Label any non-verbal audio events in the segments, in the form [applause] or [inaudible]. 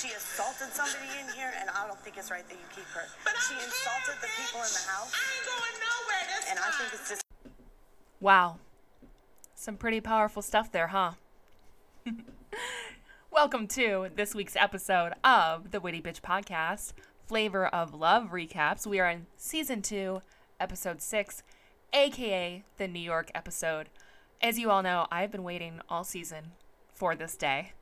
She assaulted somebody in here, and I don't think it's right that you keep her. She insulted the people in the house, I ain't going nowhere this and I think it's just Wow. Some pretty powerful stuff there, huh? [laughs] Welcome to this week's episode of the Witty Bitch Podcast, Flavor of Love Recaps. We are in season two, episode six, aka the New York episode. As you all know, I've been waiting all season for this day.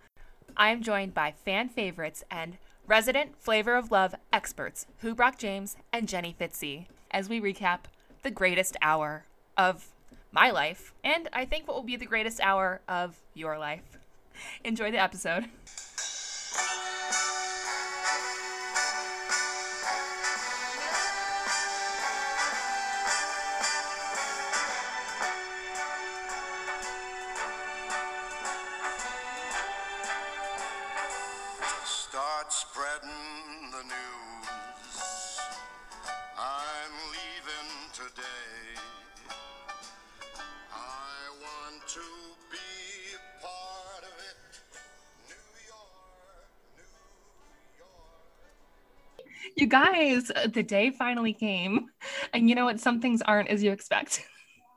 I am joined by fan favorites and resident Flavor of Love experts, Who Brock James and Jenny Fitzy, as we recap the greatest hour of my life, and I think what will be the greatest hour of your life. Enjoy the episode. York. You guys, uh, the day finally came, and you know what? Some things aren't as you expect. [laughs]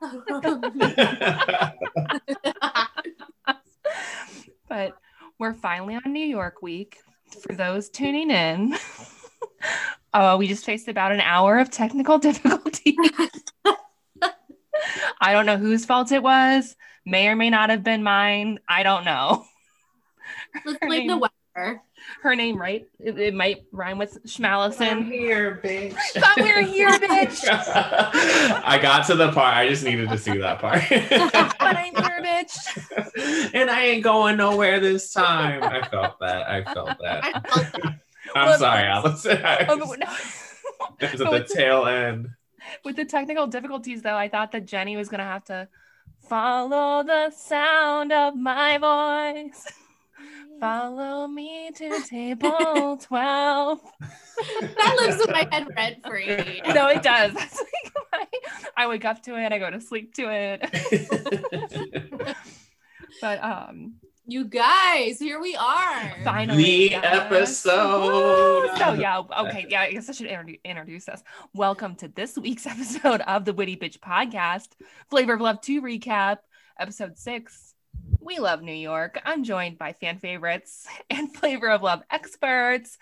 but we're finally on New York week. For those tuning in, [laughs] uh, we just faced about an hour of technical [laughs] difficulty. I don't know whose fault it was. May or may not have been mine. I don't know. Let's blame the weather. Her name, right? It, it might rhyme with I'm Schmalison. here, bitch. Thought we were here, bitch. [laughs] I got to the part. I just needed to see that part. [laughs] but I'm here, bitch. [laughs] and I ain't going nowhere this time. I felt that. I felt that. I felt that. I'm Well, sorry, Alice. Oh, but no. it was at the tail end. With the technical difficulties, though, I thought that Jenny was gonna have to follow the sound of my voice. Follow me to table [laughs] 12. that lives in my head rent free. No, it does. [laughs] That's like my, I wake up to it, I go to sleep to it. [laughs] But um You guys, here we are. finally the guys. episode. Woo! So yeah, okay, yeah, I guess I should introduce us. Welcome to this week's episode of the Witty Bitch Podcast, Flavor of Love 2 recap, episode 6. We love New York. I'm joined by fan favorites and [laughs] Flavor of Love experts,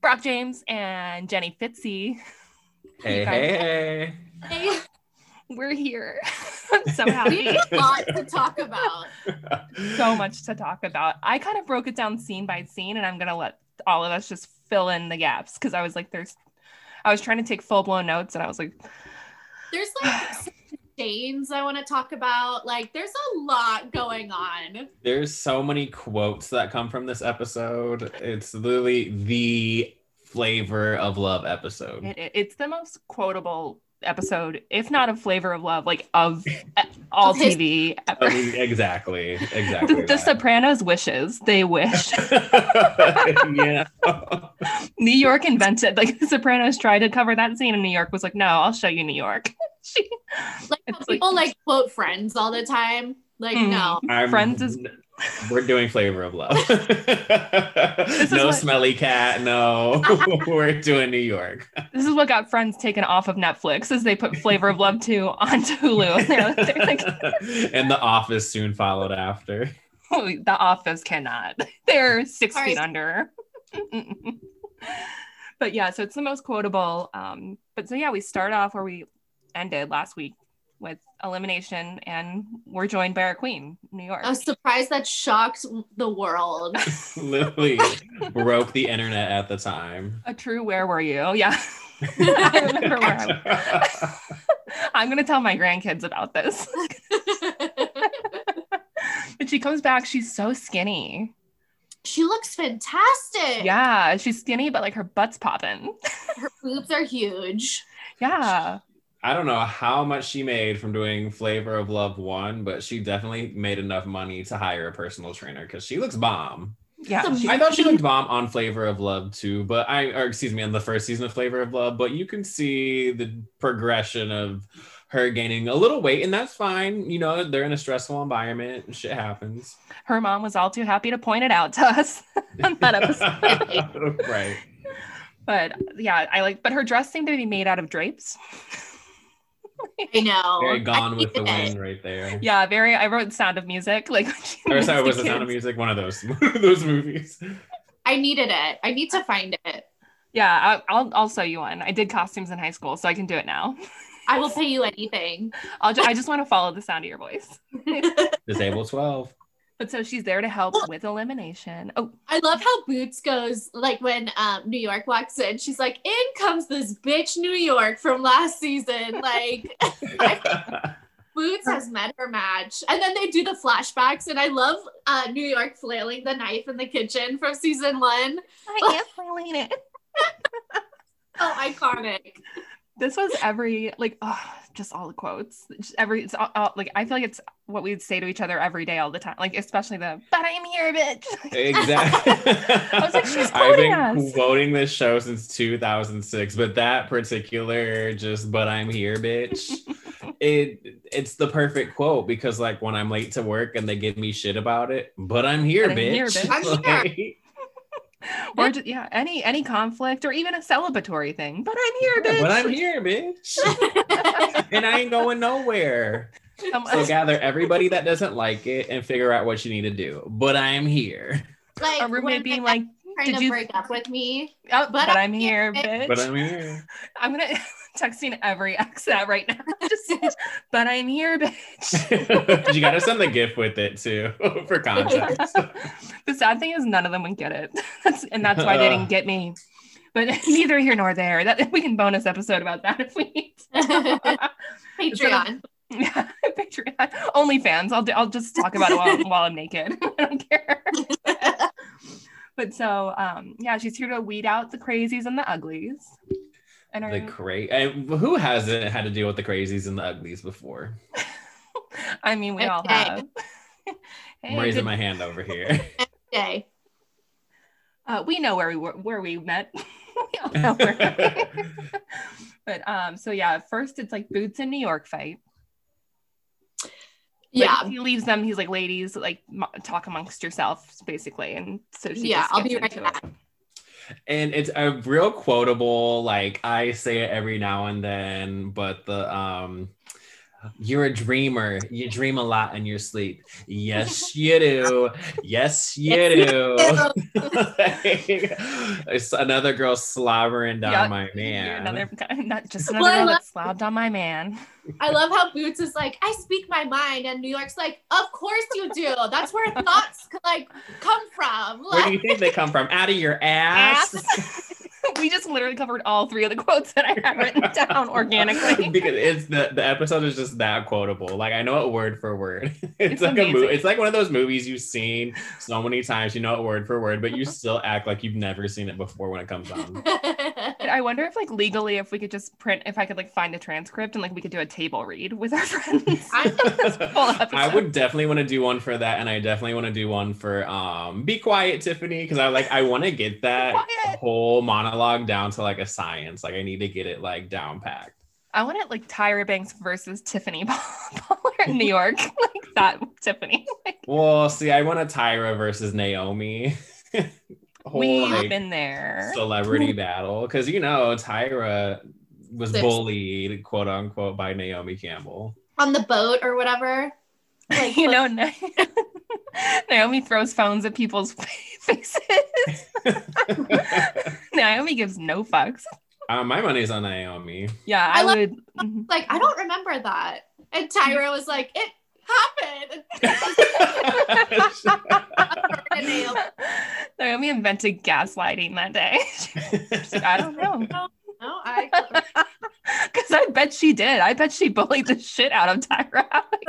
Brock James and Jenny Fitzy. [laughs] Hey, hey, hey. Hey, We're here. I'm [laughs] so we happy. have a lot to talk about. so much to talk about. I kind of broke it down scene by scene, and I'm gonna let all of us just fill in the gaps because I was like, there's, I was trying to take full blown notes, and I was like, There's like [sighs] stains I want to talk about. Like, there's a lot going on. There's so many quotes that come from this episode. It's literally the flavor of love episode. it, it- it's the most quotable episode, if not of Flavor of Love, like of uh, all Of his- TV. I mean, exactly, exactly. The, the. Sopranos wishes they wish. [laughs] yeah. New York invented like the Sopranos tried to cover that scene, and New York was like, "No, I'll show you New York." [laughs] She- Like, how It's like- people like quote friends all the time. Like, Mm. no. I'm- Friends is- We're doing flavor of love. [laughs] [laughs] no what- smelly cat. No, [laughs] we're doing New York. This is what got Friends taken off of Netflix, as they put Flavor of Love 2 onto Hulu. They're, they're like, and The Office soon followed after. "Oh, The Office cannot. They're six Sorry. feet under. but yeah, so it's the most quotable. Um, but so yeah, we start off where we ended last week with elimination, and we're joined by our queen, New York. A surprise that shocked the world. [laughs] Literally broke the internet at the time. A true where were you? Yeah. [laughs] I remember where I [laughs] I'm gonna tell my grandkids about this. But she comes back, she's so skinny. she looks fantastic. Yeah, she's skinny, but like her butt's popping. Her boobs are huge. Yeah. I don't know how much she made from doing Flavor of Love 1, but she definitely made enough money to hire a personal trainer because she looks bomb. Yeah. She- I thought she looked bomb on Flavor of Love too, but I, or excuse me, on the first season of Flavor of Love, but you can see the progression of her gaining a little weight, and that's fine. You know, they're in a stressful environment, and shit happens. her mom was all too happy to point it out to us. [laughs] on that episode. [laughs] right. but yeah, I like. But her dress seemed to be made out of drapes. I know. Very gone I with the it. wind right there. Yeah, very. I wrote Sound of Music. Like, when she Or sorry, was the the sound of music one of those [laughs] those movies? I needed it. I need to find it. Yeah, I, I'll I'll sew you one. I did costumes in high school, so I can do it now. I will pay you anything. I'll ju- I just want to follow the sound of your voice. [laughs] Disabled twelve. But so she's there to help with elimination. Oh, I love how Boots goes like when um, New York walks in. She's like, "In comes this bitch New York from last season." Like [laughs] Boots has met her match, and then they do the flashbacks, and I love uh, New York flailing the knife in the kitchen from season one. I am feeling it. [laughs] Oh, iconic! This was every like, oh, just all the quotes. Just every it's all, all- like I feel like it's what we'd say to each other every day, all the time. Like especially the "But I'm here, bitch." [laughs] Exactly. I was like, she's [laughs] I've been us. quoting this show since 2006, but that particular just "but I'm here, bitch." [laughs] it it's the perfect quote because like when I'm late to work and they give me shit about it, but I'm here, But I'm here, bitch. bitch. I'm here. Or just, yeah, any any conflict or even a celebratory thing. But I'm here, bitch. but I'm here, bitch. [laughs] and I ain't going nowhere. Some- So gather everybody that doesn't like it and figure out what you need to do. But I'm here. Like a roommate when being like, trying did to you- break up with me. oh, but, But I'm I'm here, here, bitch. But I'm here. I'm gonna texting every ex that right now. [laughs] Just, but I'm here, bitch. [laughs] you gotta send the gift with it too [laughs] for context. the sad thing is none of them would get it. That's, and that's why they didn't get me. But neither here nor there. That we can bonus episode about that if we need. to. Patreon. yeah, Patreon. OnlyFans. I'll do, I'll just talk about it while, while I'm naked. I don't care. but so um yeah, she's here to weed out the crazies and the uglies. And the crazy. and who hasn't had to deal with the crazies and the uglies before? [laughs] I mean, we all Okay. have. [laughs] I'm raising good- my hand over here. [laughs] Day. uh, we know where we were, where we met. we all know where. but um, so yeah, first it's like Boots in New York fight. But Yeah. he leaves them. He's like, ladies, like mo- talk amongst yourselves, basically. And so she Yeah, just I'll gets be right into it. And it's a real quotable like i say it every now and then but the um you're a dreamer. You dream a lot in your sleep. Yes you do. Yes you [laughs] do. it's another girl slobbering down Yeah, my You're man. [laughs] another, not just another I girl love- that slapped on my man. I love how Boots is like, I speak my mind, and New York's like, of course you do. That's where thoughts like come from. where do you think they come from? Out of your [laughs] ass, [laughs] we just literally covered all three of the quotes that I had written down organically. [laughs] because it's the the episode is just that quotable. Like I know it word for word. [laughs] It's, It's like a movie. It's like one of those movies you've seen so many times. You know it word for word, but you still act like you've never seen it before when it comes on. I wonder if like legally if we could just print if I could like find a transcript and like we could do a table read with our friends. I- This full episode. I would definitely want to do one for that, and I definitely want to do one for um "Be Quiet, Tiffany" because I like I want to get that whole monologue down to like a science. Like I need to get it like down packed. I want it like Tyra Banks versus Tiffany Pollard in New York. [laughs] like that Tiffany. Like, Well, see, I want a Tyra versus Naomi. whole we've like, been there. celebrity battle because you know Tyra was Six. bullied, quote unquote, by Naomi Campbell. on the boat or whatever. [laughs] Like, you know, Na- [laughs] [laughs] Naomi throws phones at people's [laughs] faces. [laughs] Naomi gives no fucks. uh, my money's on Naomi. Yeah, I, I love- would. mhm. like I don't remember that. And Tyra was like, it happened. And Naomi, Naomi invented gaslighting that day. Like, I don't know. No, [laughs] I Because I bet she did. I bet she bullied the shit out of Tyra.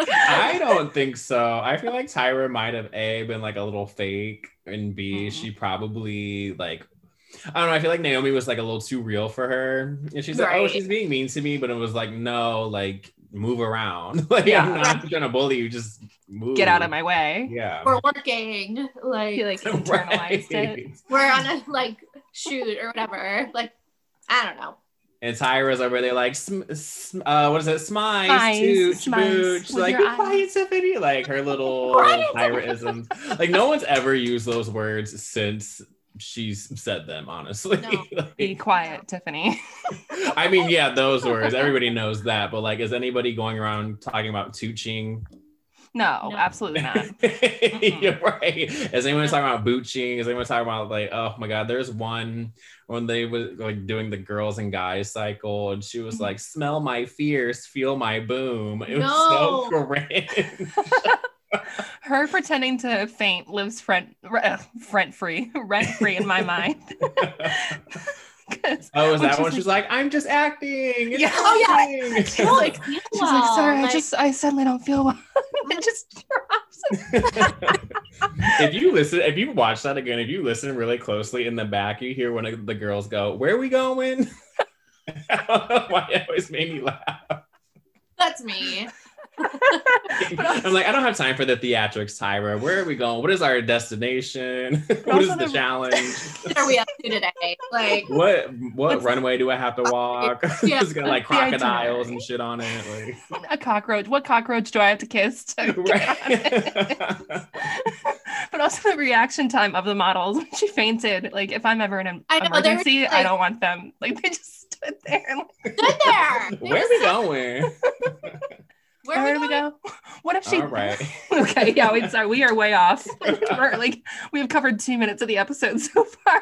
I [laughs] don't think so. I feel like Tyra might have a been like a little fake, and b Mhm. she probably like. I don't know. I feel like Naomi was like a little too real for her, and she's like, "Oh, she's being mean to me," but it was like, "No, like move around. [laughs] like Yeah. I'm not trying to bully you. Just move. Get out of my way. Yeah. we're working. Like, He like internalized it. We're on a like shoot or whatever. Like, I don't know. And Tyra's over there like, sm- sm- uh, what is it? Smize, Smize, tooch, smize booch. Like, your be eyes. quiet, Tiffany. Like her little [laughs] Quiet. Tyra-isms. [laughs] Like no one's ever used those words since she's said them, honestly. No. [laughs] Like, Be quiet, Tiffany. I mean, yeah, those words. Everybody knows that. But like, is anybody going around talking about tooching? No, No. absolutely not. [laughs] You're right. Is anyone talking about booching? Is anyone talking about like, oh my god, there's one when they was like doing the girls and guys cycle, and she was like, "Smell my fears, feel my boom." It was so No. [laughs] cringe. [laughs] Her pretending to faint lives rent uh, rent free, rent free in my mind. Oh, was that when she's like, "I'm just acting"? Yeah. Oh, yeah. She's like- She's like, sorry, I just I suddenly don't feel well. [laughs] it just drops. [laughs] if you listen, if you watch that again, if you listen really closely in the back, you hear one of the girls go, "Where are we going?" [laughs] I don't know why it always made me laugh. that's me. [laughs] I'm like, I don't have time for the theatrics, Tyra. Where are we going? What is our destination? [laughs] what is the challenge? What are we up to today? Like, What what runway do I have to [laughs] walk? Yeah. it's got like crocodiles and shit on it. a cockroach. What cockroach do I have to kiss? To Like, get on it? right. but also the reaction time of the models when she fainted. Like if I'm ever in an I know, emergency, just I don't want them. Like they just stood there. And like, good there. Where are we going? Where where are do we go? [laughs] What if she? All right. [laughs] okay, yeah, we sorry, we are way off. [laughs] We're like we have covered two minutes of the episode so far.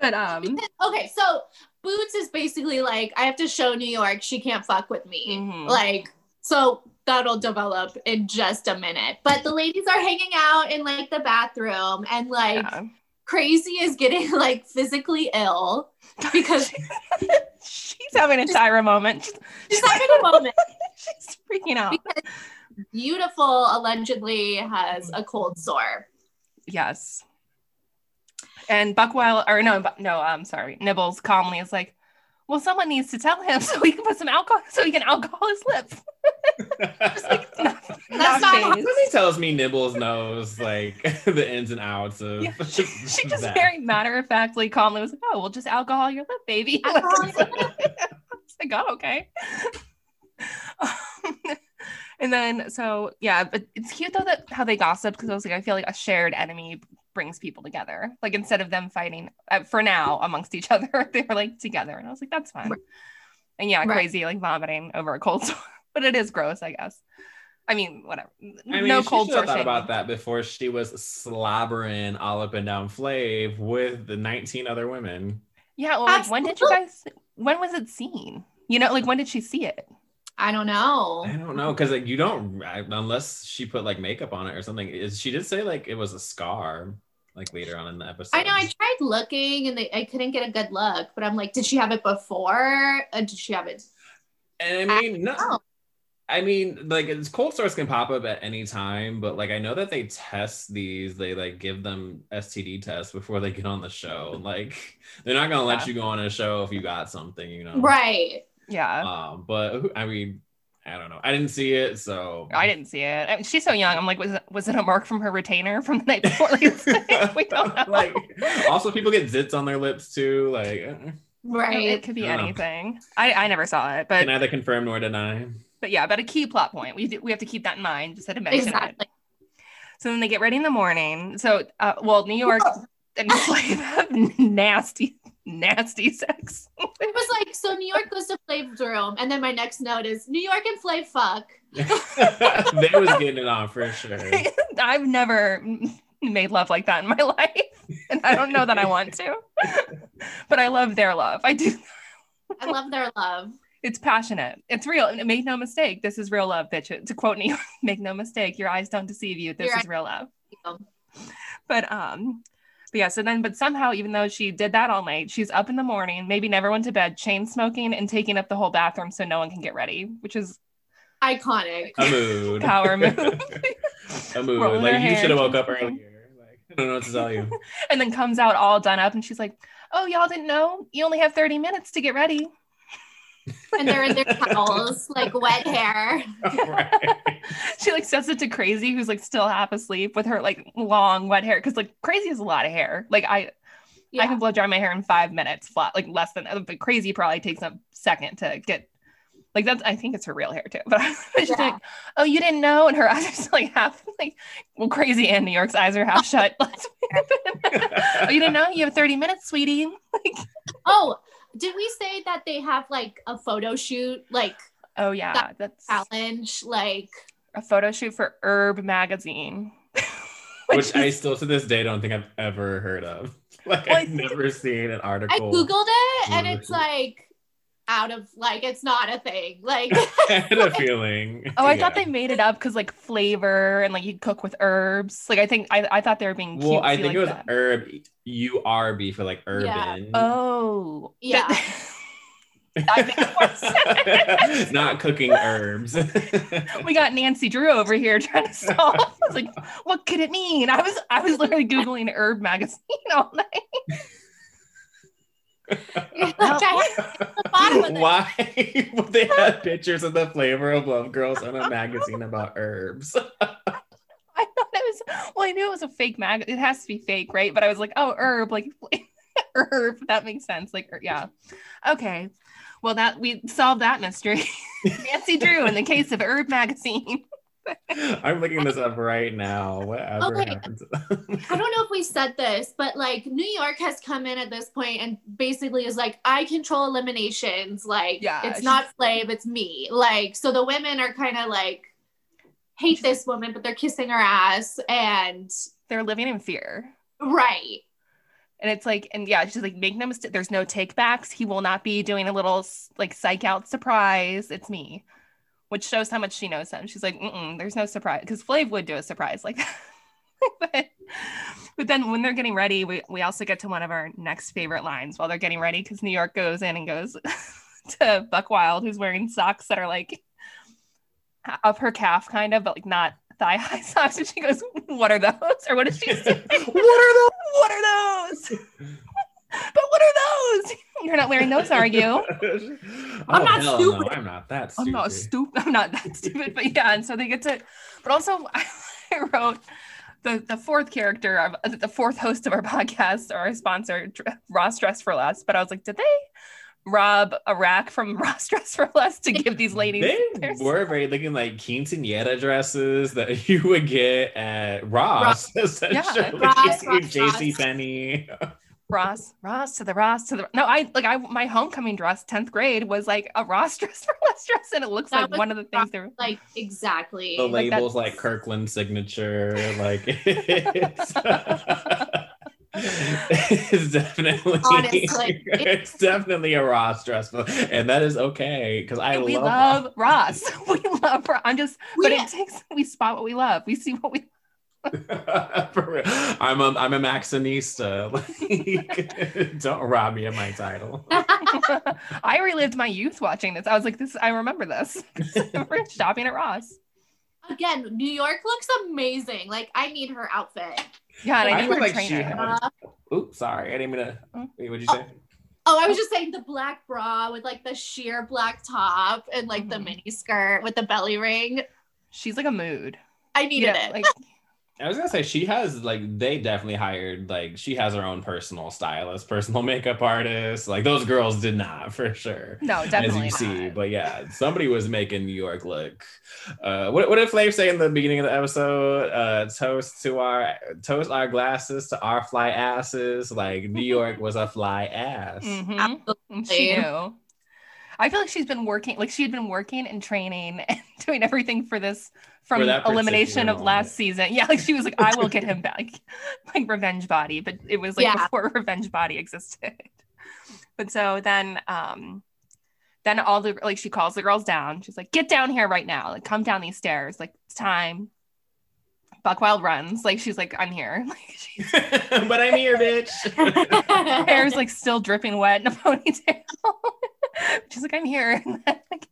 but um, Okay, so Boots is basically like, I have to show New York she can't fuck with me. mhm. Like, so that'll develop in just a minute. But the ladies are hanging out in like the bathroom and like yeah. Crazy is getting [laughs] like physically ill because [laughs] she's having a Tyra moment. She's, having a moment. [laughs] she's freaking out. Because Beautiful allegedly has a cold sore. Yes. And Buckwild, or no, no, I'm sorry. Nibbles calmly is like, well, someone needs to tell him [laughs] so he can put some alcohol, so he can alcohol his lips. Just like, not, That's not- phased. Somebody tells me Nibbles knows like [laughs] the ins and outs of Yeah, [laughs] she, she just that. very matter of factly, calmly was like, "Oh, we'll just alcohol your lip, baby." Alcohol Like, your it's like, "Oh, okay." Um, and then, so yeah, but it's cute though that how they gossip because I was like, I feel like a shared enemy brings people together. Like instead of them fighting uh, for now amongst each [laughs] other, [laughs] they were like together, and I was like, that's fun. Right. And yeah, Right. crazy like vomiting over a cold sore, [laughs] but it is gross, I guess. I mean, whatever. I mean, no she cold sore thought shaming. about that before she was slobbering all up and down Flav with the 19 other women. Yeah, well, like, when did you guys? When was it seen? You know, like when did she see it? I don't know. I don't know because like you don't unless she put like makeup on it or something. Is she did say like it was a scar like later on in the episode? I know I tried looking and they, I couldn't get a good look, but I'm like, did she have it before? Uh, did she have it? And I mean, no, I mean, like it's cold sores can pop up at any time, but like I know that they test these, they like give them STD tests before they get on the show. Like [laughs] they're not gonna let you go on a show if you got something, you know. right. Yeah, Um, but I mean, I don't know. I didn't see it, so I didn't see it. I mean, she's so young. I'm like, was it, was it a mark from her retainer from the night before? Like, [laughs] we don't [laughs] know. like also people get zits on their lips too. Like right? it could be I don't know. anything. I, I never saw it, but can neither confirm nor deny. but yeah, but a key plot point. We do, we have to keep that in mind. Just had to mention it. So then they get ready in the morning. So uh, well, New York and [laughs] Flav have nasty, nasty [laughs] sex. It was like, so New York goes to Flav's room. And then my next note is New York and Flav fuck. [laughs] they was getting it on for sure. [laughs] I've never made love like that in my life, and I don't know that I want to. but I love their love. I do. I love their love. It's passionate. It's real. And make no mistake, this is real love, bitch. To quote Neil, make no mistake, your eyes don't deceive you. This Your is real love. Yeah. But um, but yeah. So then, but somehow, even though she did that all night, she's up in the morning, maybe never went to bed, chain smoking and taking up the whole bathroom so no one can get ready, which is Iconic. A mood. Power move. [laughs] a mood. Rolling Like you should have woke up earlier. Like [laughs] I don't know what to tell you. and then comes out all done up, and she's like, "Oh, y'all didn't know? You only have thirty minutes to get ready." And they're in their [laughs] towels, like wet hair. right. [laughs] she like says it to crazy who's like still half asleep with her like long wet hair because like crazy has a lot of hair like i Yeah. I can blow dry my hair in five minutes flat, like less than but crazy probably takes a second to get like that's I think it's her real hair too. [laughs] But I was just Yeah. like, oh, you didn't know? And her eyes are just like half like well, crazy and New York's eyes are half shut. oh, you didn't know? You have 30 minutes, sweetie. Like, Oh, did we say that they have like a photo shoot, like oh yeah, that's challenge? Like, a photo shoot for Herb magazine. Which I is- still to this day don't think I've ever heard of. [laughs] Like Well, I I've never seen an article. I googled it and it's like out of like it's not a thing. Like, [laughs] [laughs] I had a feeling. Oh, I thought they made it up because like flavor and like you cook with herbs. Like I think I, I thought they were being. Well, I think it was herb U R B for like urban. Oh, Yeah. I think it was. Not cooking herbs. [laughs] we got Nancy Drew over here trying to solve. I was like, what could it mean? I was I was literally googling herb magazine all night. Like I had the bottom of it. Why would they have [laughs] pictures of the flavor of love girls in a [laughs] magazine about herbs? [laughs] I thought it was well, I knew it was a fake mag. It has to be fake, right? But I was like, oh, herb, like herb. That makes sense. Like, er- yeah, okay. Well, that we solved that mystery. Nancy Drew in the case of Herb magazine. [laughs] I'm looking this up right now. Whatever Okay. I don't know if [laughs] we said this, but like New York has come in at this point and basically is like, I control eliminations. Like, Yeah, it's not Flav, it's me. Like, so the women are kind of like, hate this woman, but they're kissing her ass. And They're living in fear. right. And it's like, and yeah, she's like, make no mistake, there's no takebacks. He will not be doing a little like psych out surprise. It's me, which shows how much she knows him. She's like, Mm-mm, there's no surprise because Flav would do a surprise like that. [laughs] but, but then when they're getting ready, we, we also get to one of our next favorite lines while they're getting ready because New York goes in and goes [laughs] to Buck Wild, who's wearing socks that are like up her calf, kind of, but like not thigh high [laughs] socks. And she goes, What are those? Or what does she say? what are those? What are those? But what are those? [laughs] You're not wearing those, are you? [laughs] I'm oh, not No, stupid. I'm not that stupid. I'm not stupid. I'm not that stupid. But yeah, and so they get to, but also [laughs] I wrote the the fourth character of uh, the fourth host of our podcast or our sponsor, Ross Dress for Less. But I was like, did they rob a rack from Ross Dress for Less to give these ladies? They were very looking like quinceanera dresses that you would get at Ross, essentially. Ross, Ross, JC Ross. Penney. Ross, Ross to the Ross to the no. I like I my homecoming dress, tenth grade was like a Ross [laughs] Dress for Less dress, and it looks That like one of the things they were. Like, exactly. The Like labels that's- like [laughs] Kirkland signature, like [laughs] it's, it's definitely Honestly. it's definitely a Ross dress, and that is okay because I we love, love Ross. we love Ross. I'm just, We- but it takes we spot what we love. We see what we. For real. I'm a I'm a Maxxinista. Like, [laughs] don't rob me of my title. I relived my youth watching this. I was like, this. I remember this. [laughs] We're shopping at Ross. Again, New York looks amazing. Like, I need her outfit. Yeah, I, I need feel her like she trainer. had- Uh, Oops, sorry, I didn't mean to. Oh. Wait, what'd you say? oh, I was just saying the black bra with like the sheer black top and like the Mhm. mini skirt with the belly ring. She's like a mood. I needed Yeah, it. like I was gonna say she has like they definitely hired like she has her own personal stylist, personal [laughs] makeup artist. Like those girls did not for sure. no, definitely as you not. see, but yeah, somebody was making New York look. Uh, what what did Flav say in the beginning of the episode? Uh, toast to our toast our glasses to our fly asses. Like New York was a fly ass. Mhm. Absolutely. She knew. I feel like she's been working, like she had been working and training [laughs] and doing everything for this from elimination of last season. Yeah, like she was like, I will get him back, [laughs] like Revenge Body, but it was like Yeah. before [laughs] Revenge Body existed. But so then, um, then all the like she calls the girls down. She's like, "Get down here right now! Like, come down these stairs! Like, it's time." Buckwild runs. Like she's like, "I'm here." [laughs] Like she's but I'm here, bitch. hair's like still dripping wet in a ponytail. She's like, I'm here. And then, like,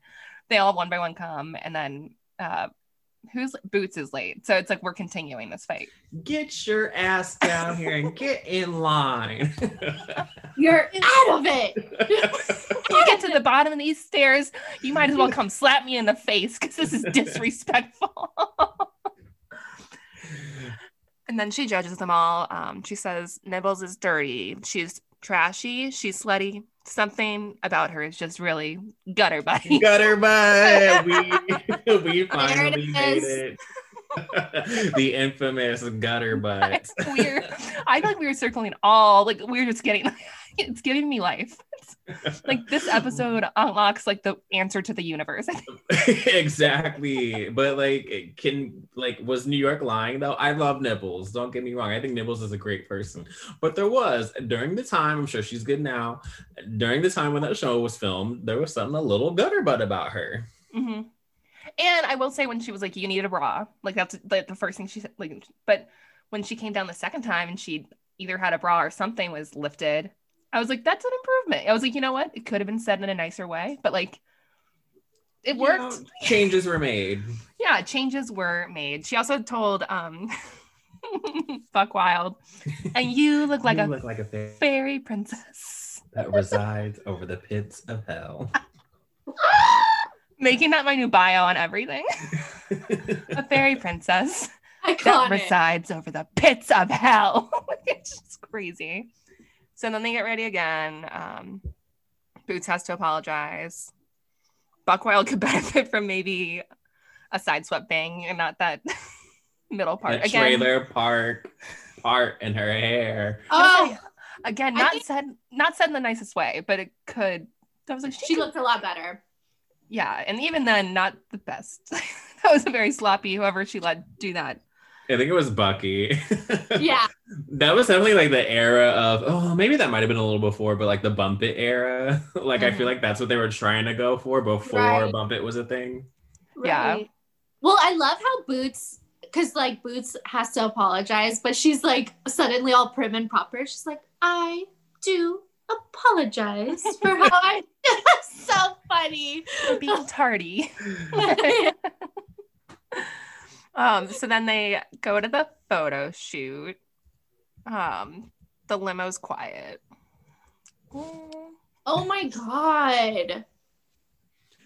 they all one by one come, and then uh, who's Boots is late, so it's like we're continuing this fight. get your ass down here and get in line. [laughs] You're [laughs] out of it. [laughs] You get to the bottom of these stairs, you might as well come slap me in the face because this is disrespectful. And then she judges them all. Um, she says Nibbles is dirty. She's trashy. She's slutty. Something about her is just really gutter [laughs] buddy. Gutter butt. We [laughs] [laughs] we it finally made it. [laughs] the infamous gutter butt. we're I feel like we were circling all like we're just getting [laughs] it's giving me life. Like this episode unlocks like the answer to the universe. [laughs] Exactly. But like can like was New York lying though? I love Nibbles. Don't get me wrong. I think Nibbles is a great person. But there was during the time, I'm sure she's good now. During the time when that show was filmed, there was something a little gutter butt about her. hmm And I will say when she was like, "You need a bra," like that's like the first thing she said. Like, but when she came down the second time and she either had a bra or something was lifted, I was like, "That's an improvement." I was like, you know what? It could have been said in a nicer way, but like, it You worked. know, changes were made. yeah, changes were made. She also told um, [laughs] "Fuck Wild," and you look like You a look like a fairy fairy princess. that resides over the pits of hell. [laughs] Making that my new bio on everything. [laughs] a fairy princess. that Iconic. resides over the pits of hell. [laughs] it's just crazy. So then they get ready again. Um, Boots has to apologize. Buckwild could [laughs] benefit from maybe a sideswept bang and not that middle part. That Again, trailer park part in her hair. Oh, again, not think- said not said in the nicest way, but it could. I was like, she could- looked a lot better. Yeah, and even then, not the best. [laughs] that was a very sloppy. Whoever she let do that. I think it was Bucky. [laughs] Yeah. That was definitely like the era of oh maybe that might have been a little before, but like the bump it era. [laughs] like I feel mm-hmm. like that's what they were trying to go for before Right. bump it was a thing. Yeah. Right. Well, I love how Boots, because like Boots has to apologize, but she's like suddenly all prim and proper. She's like, I do apologize for how I. [laughs] so funny. For being [laughs] tardy. [laughs] Um, so then they go to the photo shoot. Um, the limo's quiet. oh my god.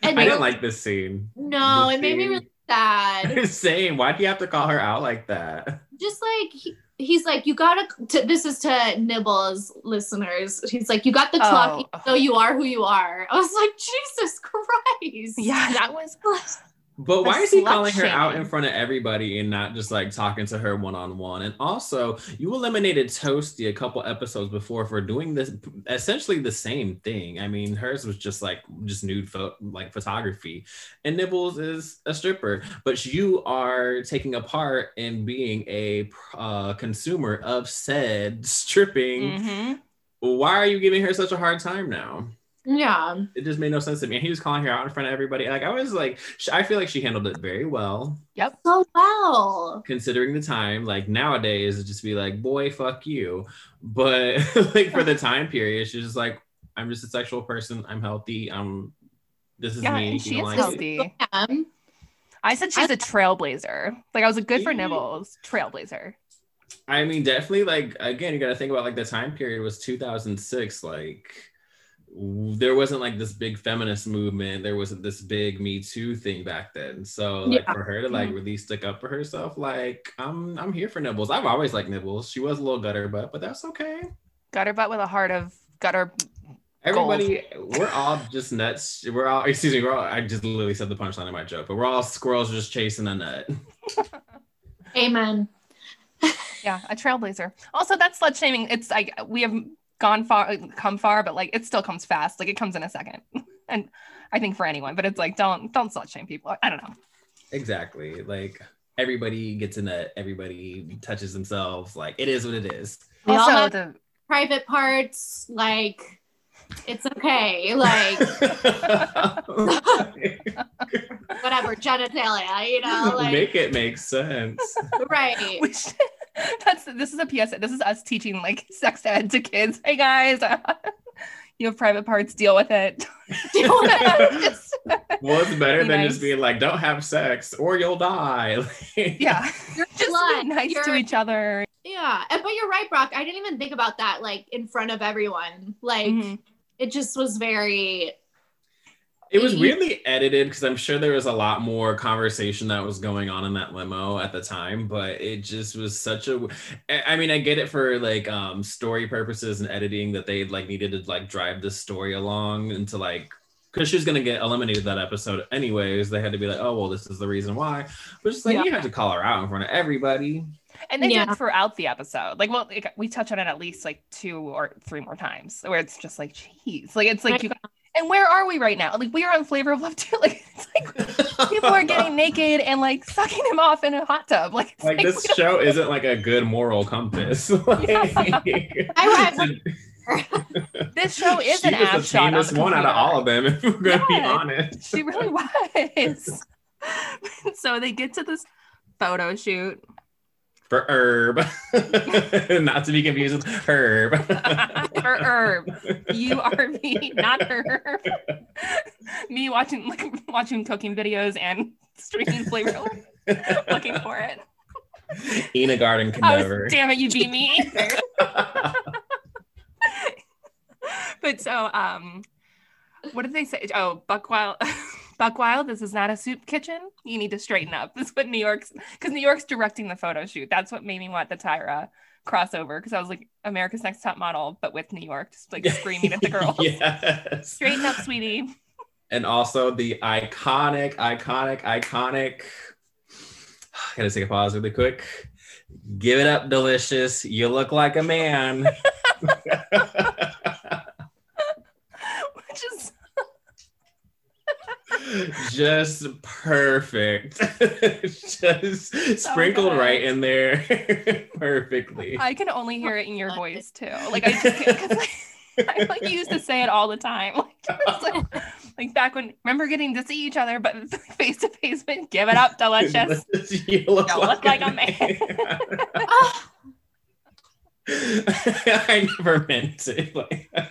And I didn't like this scene. No, the it made me really sad. Same. Why'd you have to call her out like that? Just like he, he's like, you gotta. To, this is to Nibbles listeners. He's like, you got the clock, Oh. so you are who you are. I was like, Jesus Christ. Yeah, that was [laughs] But why is he calling her out in front of everybody and not just like talking to her one on one? And also, you eliminated Toasty a couple episodes before for doing this essentially the same thing. I mean, hers was just like just nude like photography, and Nibbles is a stripper. But you are taking a part in being a uh, consumer of said stripping. Mhm. Why are you giving her such a hard time now? Yeah. It just made no sense to me. And he was calling her out in front of everybody. Like I was like, sh- I feel like she handled it very well Yep. So well. considering the time like nowadays it'd just be like boy fuck you but [laughs] like for the time period she's just like i'm just a sexual person i'm healthy i'm this is Yeah, me and if she is like it. healthy. Um, I said she's a trailblazer. Like I was a good for Yeah. Nibbles, trailblazer. i mean definitely like again you got to think about like the time period was 2006 like w- there wasn't like this big feminist movement there wasn't this big me too thing back then so like Yeah. for her to like mm-hmm. really stick up for herself like i'm i'm here for nibbles i've always liked nibbles she was a little gutter butt but that's okay Gutter butt with a heart of gutter. Everybody, we're all just nuts. We're all, excuse me, we're all, I just literally said the punchline of my joke, but we're all squirrels just chasing a nut. [laughs] amen. [laughs] Yeah, a trailblazer. Also, that's slut shaming. It's like we have gone far, come far, but like it still comes fast. Like it comes in a second. [laughs] And I think for anyone, but it's like don't don't slut shame people. I don't know. Exactly. Like everybody gets in a nut, everybody touches themselves. Like it is what it is. We all also, have the private parts. Like, it's okay. Like, [laughs] whatever, genitalia, you know? [laughs] Like, Make it make sense. right. Which [laughs] that's this is a PSA. This is us teaching like sex ed to kids. Hey guys, [laughs] you have private parts. Deal with it. [laughs] Just- Well, it's better Be than nice. just being like, don't have sex or you'll die. yeah, You're just slut. be nice to You're- each other. Yeah. And, but you're right, Brock. I didn't even think about that, like, in front of everyone. Like, Mhm. it just was very, It was You- weirdly edited because I'm sure there was a lot more conversation that was going on in that limo at the time, but it just was such a. I mean, I get it for like um story purposes and editing that they like needed to like drive the story along into like because she was gonna get eliminated that episode anyways. They had to be like, oh well, this is the reason why. But just like Yeah. you had to call her out in front of everybody. And they Yeah. did throughout the episode. Like, well, like, we touch on it at least like two or three more times, where it's just like, geez, like it's like you. And where are we right now? Like we are on Flavor of Love too. [laughs] Like it's like people are getting [laughs] naked and like sucking him off in a hot tub. Like, like like, this show isn't like a good moral compass. [laughs] Like- I- this show is she an was app the shot on the one out of all of them, if we're gonna be honest. She really was. so they get to this photo shoot. For herb. [laughs] Not to be confused with herb. [laughs] For herb. You are me, not herb [laughs] me watching like watching cooking videos and streaming flavor looking for it. Ina Garten can I never. damn it, you beat me. but so um what did they say? Oh, Buckwild Buckwild, this is not a soup kitchen. You need to straighten up. [laughs] This is what New York's because New York's directing the photo shoot. That's what made me want the Tyra crossover because I was like America's Next Top Model, but with New York, just like screaming at the [laughs] girls. yes. Straighten up, sweetie. And also the iconic, iconic, iconic. [sighs] Gotta take a pause really quick. Give it up, delicious. You look like a man. [laughs] Which is just perfect. [laughs] just sprinkled good. right in there [laughs] perfectly. I can only hear it in your voice too. Like I just because like, [laughs] I like used to say it all the time. Like, like, like back when remember getting to see each other, but face to face, but give it up, delicious. you look, You like, look like a a man. Ah, I never meant it. Like, to,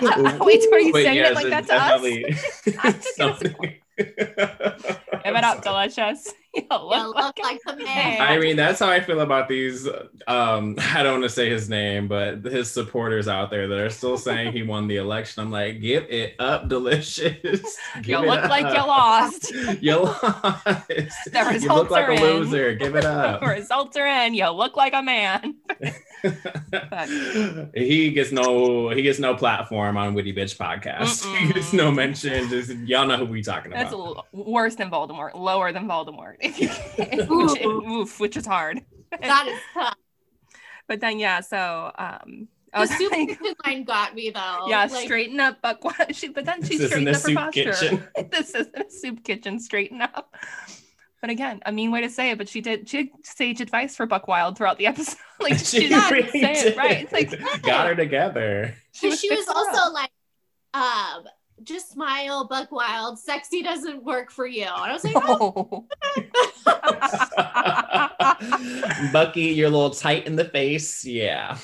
[laughs] wait, are you but saying yes, it like it that to us? definitely- [laughs] I was gonna say, something- Give it up, delicious. [laughs] You you look, look like, like a man. man. I mean, that's how I feel about these. Um, [laughs] I don't want to say his name, but his supporters out there that are still saying he won the election. I'm like, give it up, delicious. [laughs] Give you it look like you lost. You lost. The you results look like are a in. loser. Give it up. Results are in. You look like a man. he gets no he gets no platform on Witty Bitch podcast. He gets no mention. Just y'all know who we talking about. a little worse than Voldemort, lower than Voldemort. If you, which, Ooh. [laughs] oof, which is hard. That is tough. But then yeah, so um, I The soup like, kitchen line got me though. yeah, Like, straighten up, but? [laughs] She, but then she This isn't straightened up her soup posture. kitchen. [laughs] this isn't a soup kitchen. Straighten up. But again, a mean way to say it. But she did. She did sage advice for Buck Wild throughout the episode. like she, She didn't really say did. it right. It's like Got her together. she was, fixing her also up. like, um, just smile, Buck Wild. Sexy doesn't work for you. And I was like, [laughs] oh, [laughs] Bucky, you're a little tight in the face. Yeah.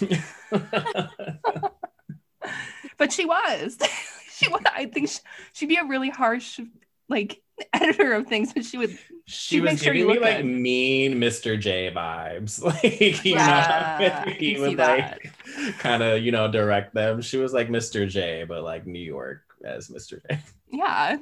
[laughs] but she was. she was. I think she, she'd be a really harsh, like editor of things, but she would. She She was makes sure me like good. mean Mr. J vibes. Like, you Yeah, know, he would like kind of, you know, direct them. She was like Mr. J, but like New York as Mr. [laughs] Yeah.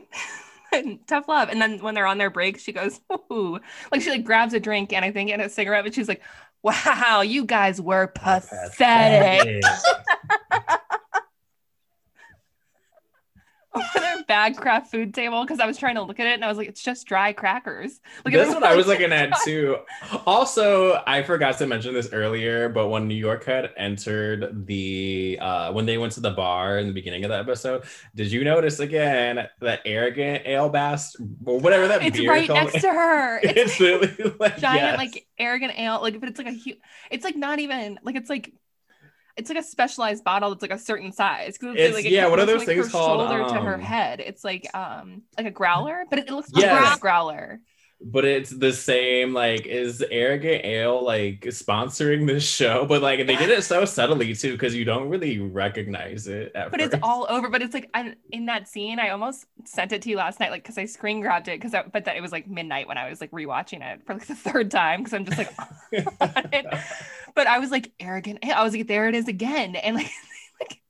[laughs] Tough love. And then when they're on their break, she goes, Ooh. like she like grabs a drink and I think and a cigarette, but she's like, Wow, you guys were pathetic. Over [laughs] [laughs] their bad craft food table because I was trying to look at it and I was like, it's just dry crackers. Like That's what I was looking at too. Also, I forgot to mention this earlier, but when New York had entered the uh when they went to the bar in the beginning of the episode, did you notice again that arrogant ale bass or whatever that [laughs] It's beer right next to her. [laughs] It's, It's literally like giant, yes. like arrogant ale. Like, but it's like a huge. It's like not even like it's like. It's like a specialized bottle that's like a certain size. 'Cause It's- like, yeah, what are those from, things her called? Shoulder to her Um, head. It's like um like a growler, but it, it looks Yes. like a growler. But it's the same like is arrogant ale like sponsoring this show but like they did it so subtly too because you don't really recognize it at But first. it's all over. But it's like I, in that scene, I almost sent it to you last night, like because I screen grabbed it because but that it was like midnight when I was like rewatching it for like the third time because I'm just like. [laughs] [laughs] But I was like arrogant. I was like, there it is again, and like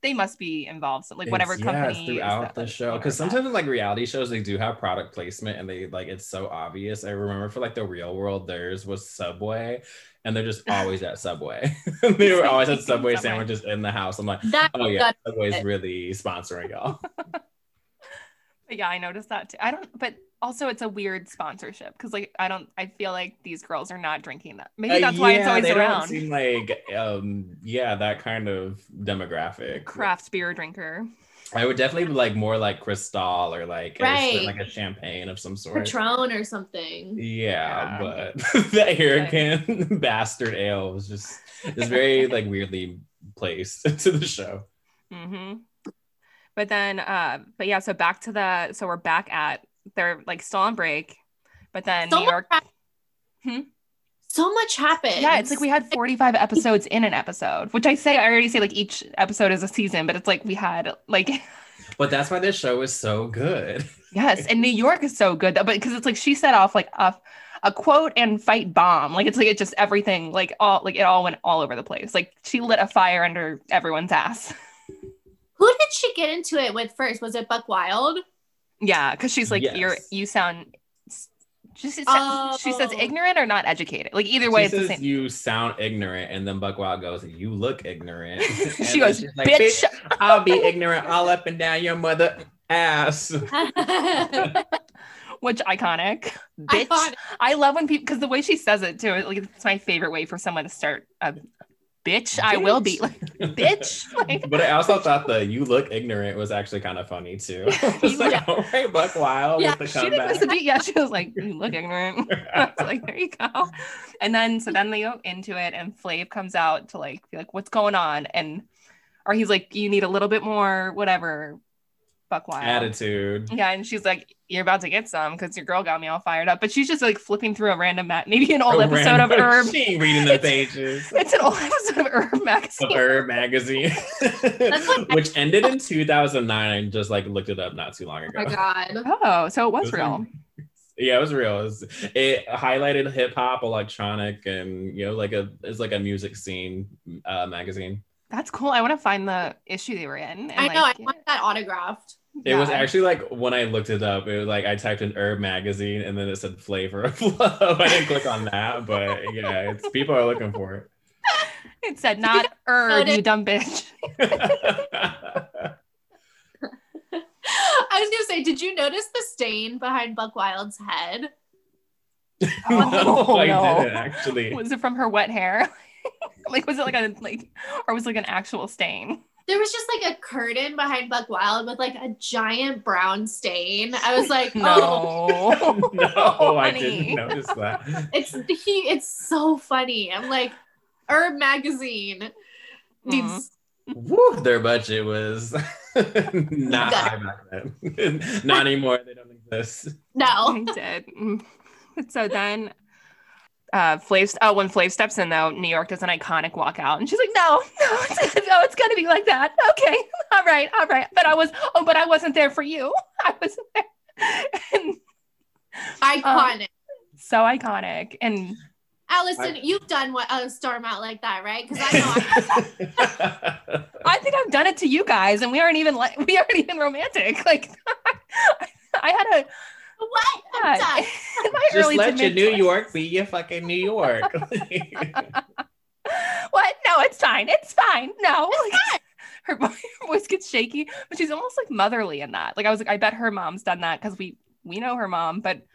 they must be involved. So like whatever It's- company yeah, it's throughout that, the like, show because sometimes in, like reality shows they do have product placement and they like it's so obvious i remember for like the real world theirs was subway and they're just [laughs] always at subway [laughs] they were always at subway Subway. sandwiches in the house i'm like That oh yeah subway's it. really sponsoring y'all [laughs] yeah, I noticed that too. I don't, but also it's a weird sponsorship because like I don't, I feel like these girls are not drinking that. Maybe Uh, that's why it's yeah, always they around. don't seem like um yeah that kind of demographic Craft beer drinker. i would definitely be like more like crystal or like a- Right. like a champagne of some sort Patron or something. Yeah, Yeah. but [laughs] the Hurricane [laughs] bastard ale was just it's very like weirdly placed [laughs] into the show. hmm But then, uh, but yeah, so back to the, so we're back at, they're like still on break, but then So New York. much, Hmm? so much happened. Yeah, it's like we had 45 episodes in an episode, which I say, I already say like each episode is a season, but it's like we had like, [laughs] But that's why this show is so good. yes, and New York is so good, but because it's like she set off like a, a quote and fight bomb. Like it's like it just everything, like all, like it all went all over the place. Like she lit a fire under everyone's ass. Who did she get into it with first? Was it Buck Wild? Yeah, because she's like, you're, you sound, she, says she says Oh. ignorant or not educated. Like either way, She it's the same. you sound ignorant, and then Buckwild goes, "You look ignorant." [laughs] She goes, she's like, bitch. I'll be ignorant all up and down your mother ass. [laughs] Which iconic, bitch. Iconic. I love when people because the way she says it too. Like it's my favorite way for someone to start a bitch. I will be like bitch. [laughs] Like, But I also thought the "you look ignorant" was actually kind of funny too. [laughs] It's like, Yeah. all right, Buckwild Yeah, with the she didn't comeback. miss a beat. Yeah, she was like, you look ignorant. [laughs] It's like, there you go. And then so then they go into it, and Flav comes out to like be like, what's going on? And or he's like, you need a little bit more, whatever. Buck wild. Attitude. Yeah, and she's like, "You're about to get some because your girl got me all fired up." But she's just like flipping through a random mat, maybe an old A episode of random- [laughs] Herb. She ain't reading the It's- pages. It's an old episode of Herb magazine. of Herb magazine, [laughs] which ended in 2009. I just like looked it up not too long Oh ago. my god. Oh, so it was It was real. Yeah, it was real. It, was- it highlighted hip hop, electronic, and you know, like a it's like a music scene uh, magazine. That's cool. I want to find the issue they were in. And I know. like, I want that autographed. It was actually like when I looked it up, it was like I typed in Herb magazine and then it said flavor of love. [laughs] I didn't click on that, but yeah, it's people are looking for It [laughs] It said not Herb, you notice- dumb bitch. [laughs] I was gonna say, did you notice the stain behind Buck Wild's head? Oh, no, Oh, I no. didn't actually. Was it from her wet hair? like, was it like a like, or was it like an actual stain? There was just like a curtain behind Buck Wild with like a giant brown stain. I was like, [laughs] oh, [laughs] No, [laughs] no, I didn't notice that. it's he. It's so funny. I'm like, Herb magazine needs. Woo, their budget was not high back then. not anymore. They don't exist. No, I did. Mm. So then, uh, Flav. Oh, when Flav steps in though, New York does an iconic walkout, and she's like, "No, [laughs] no, it's, no, it's gonna be like that. Okay, [laughs] all right, all right." But I was, oh, but I wasn't there for you. [laughs] I wasn't there. And iconic. so iconic, and Allison, I- you've done what a storm out like that, right? Because I know. I, I think I've done it to you guys, and we aren't even like we aren't even romantic. Like, I had a what? I'm done. [laughs] Just let your New. York be your fucking New York. [laughs] What? No, it's fine. It's fine. No. Like, [laughs] her, her voice gets shaky, but she's almost like motherly in that. Like I was like, I bet her mom's done that because we we know her mom, but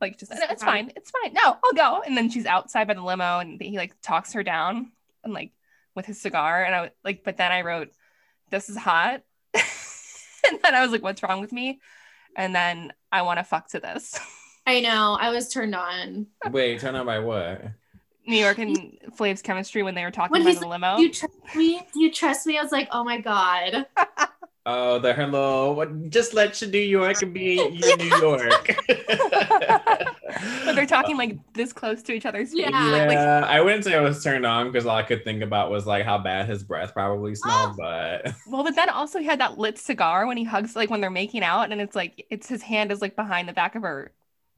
like just "No, it's fine. It's fine. No, I'll go. And then she's outside by the limo and he like talks her down and like with his cigar. And I was like, but then I wrote, This is hot. and then I was like, What's wrong with me? And then I want to fuck to this. [laughs] I know. I was turned on. Wait, turn on by what? New York and Flav's chemistry when they were talking When by he's the like, limo. Do you trust me? Do you trust me? I was like, oh my god. [laughs] Oh, the hello. What- Just let your New York be your [laughs] New York. [laughs] but they're talking like this close to each other's faces. Yeah. Like, like yeah, I wouldn't say I was turned on because all I could think about was like how bad his breath probably ah. smelled. Oh. But [laughs] well, but then also he had that lit cigar when he hugs, like when they're making out, and it's like it's his hand is like behind the back of her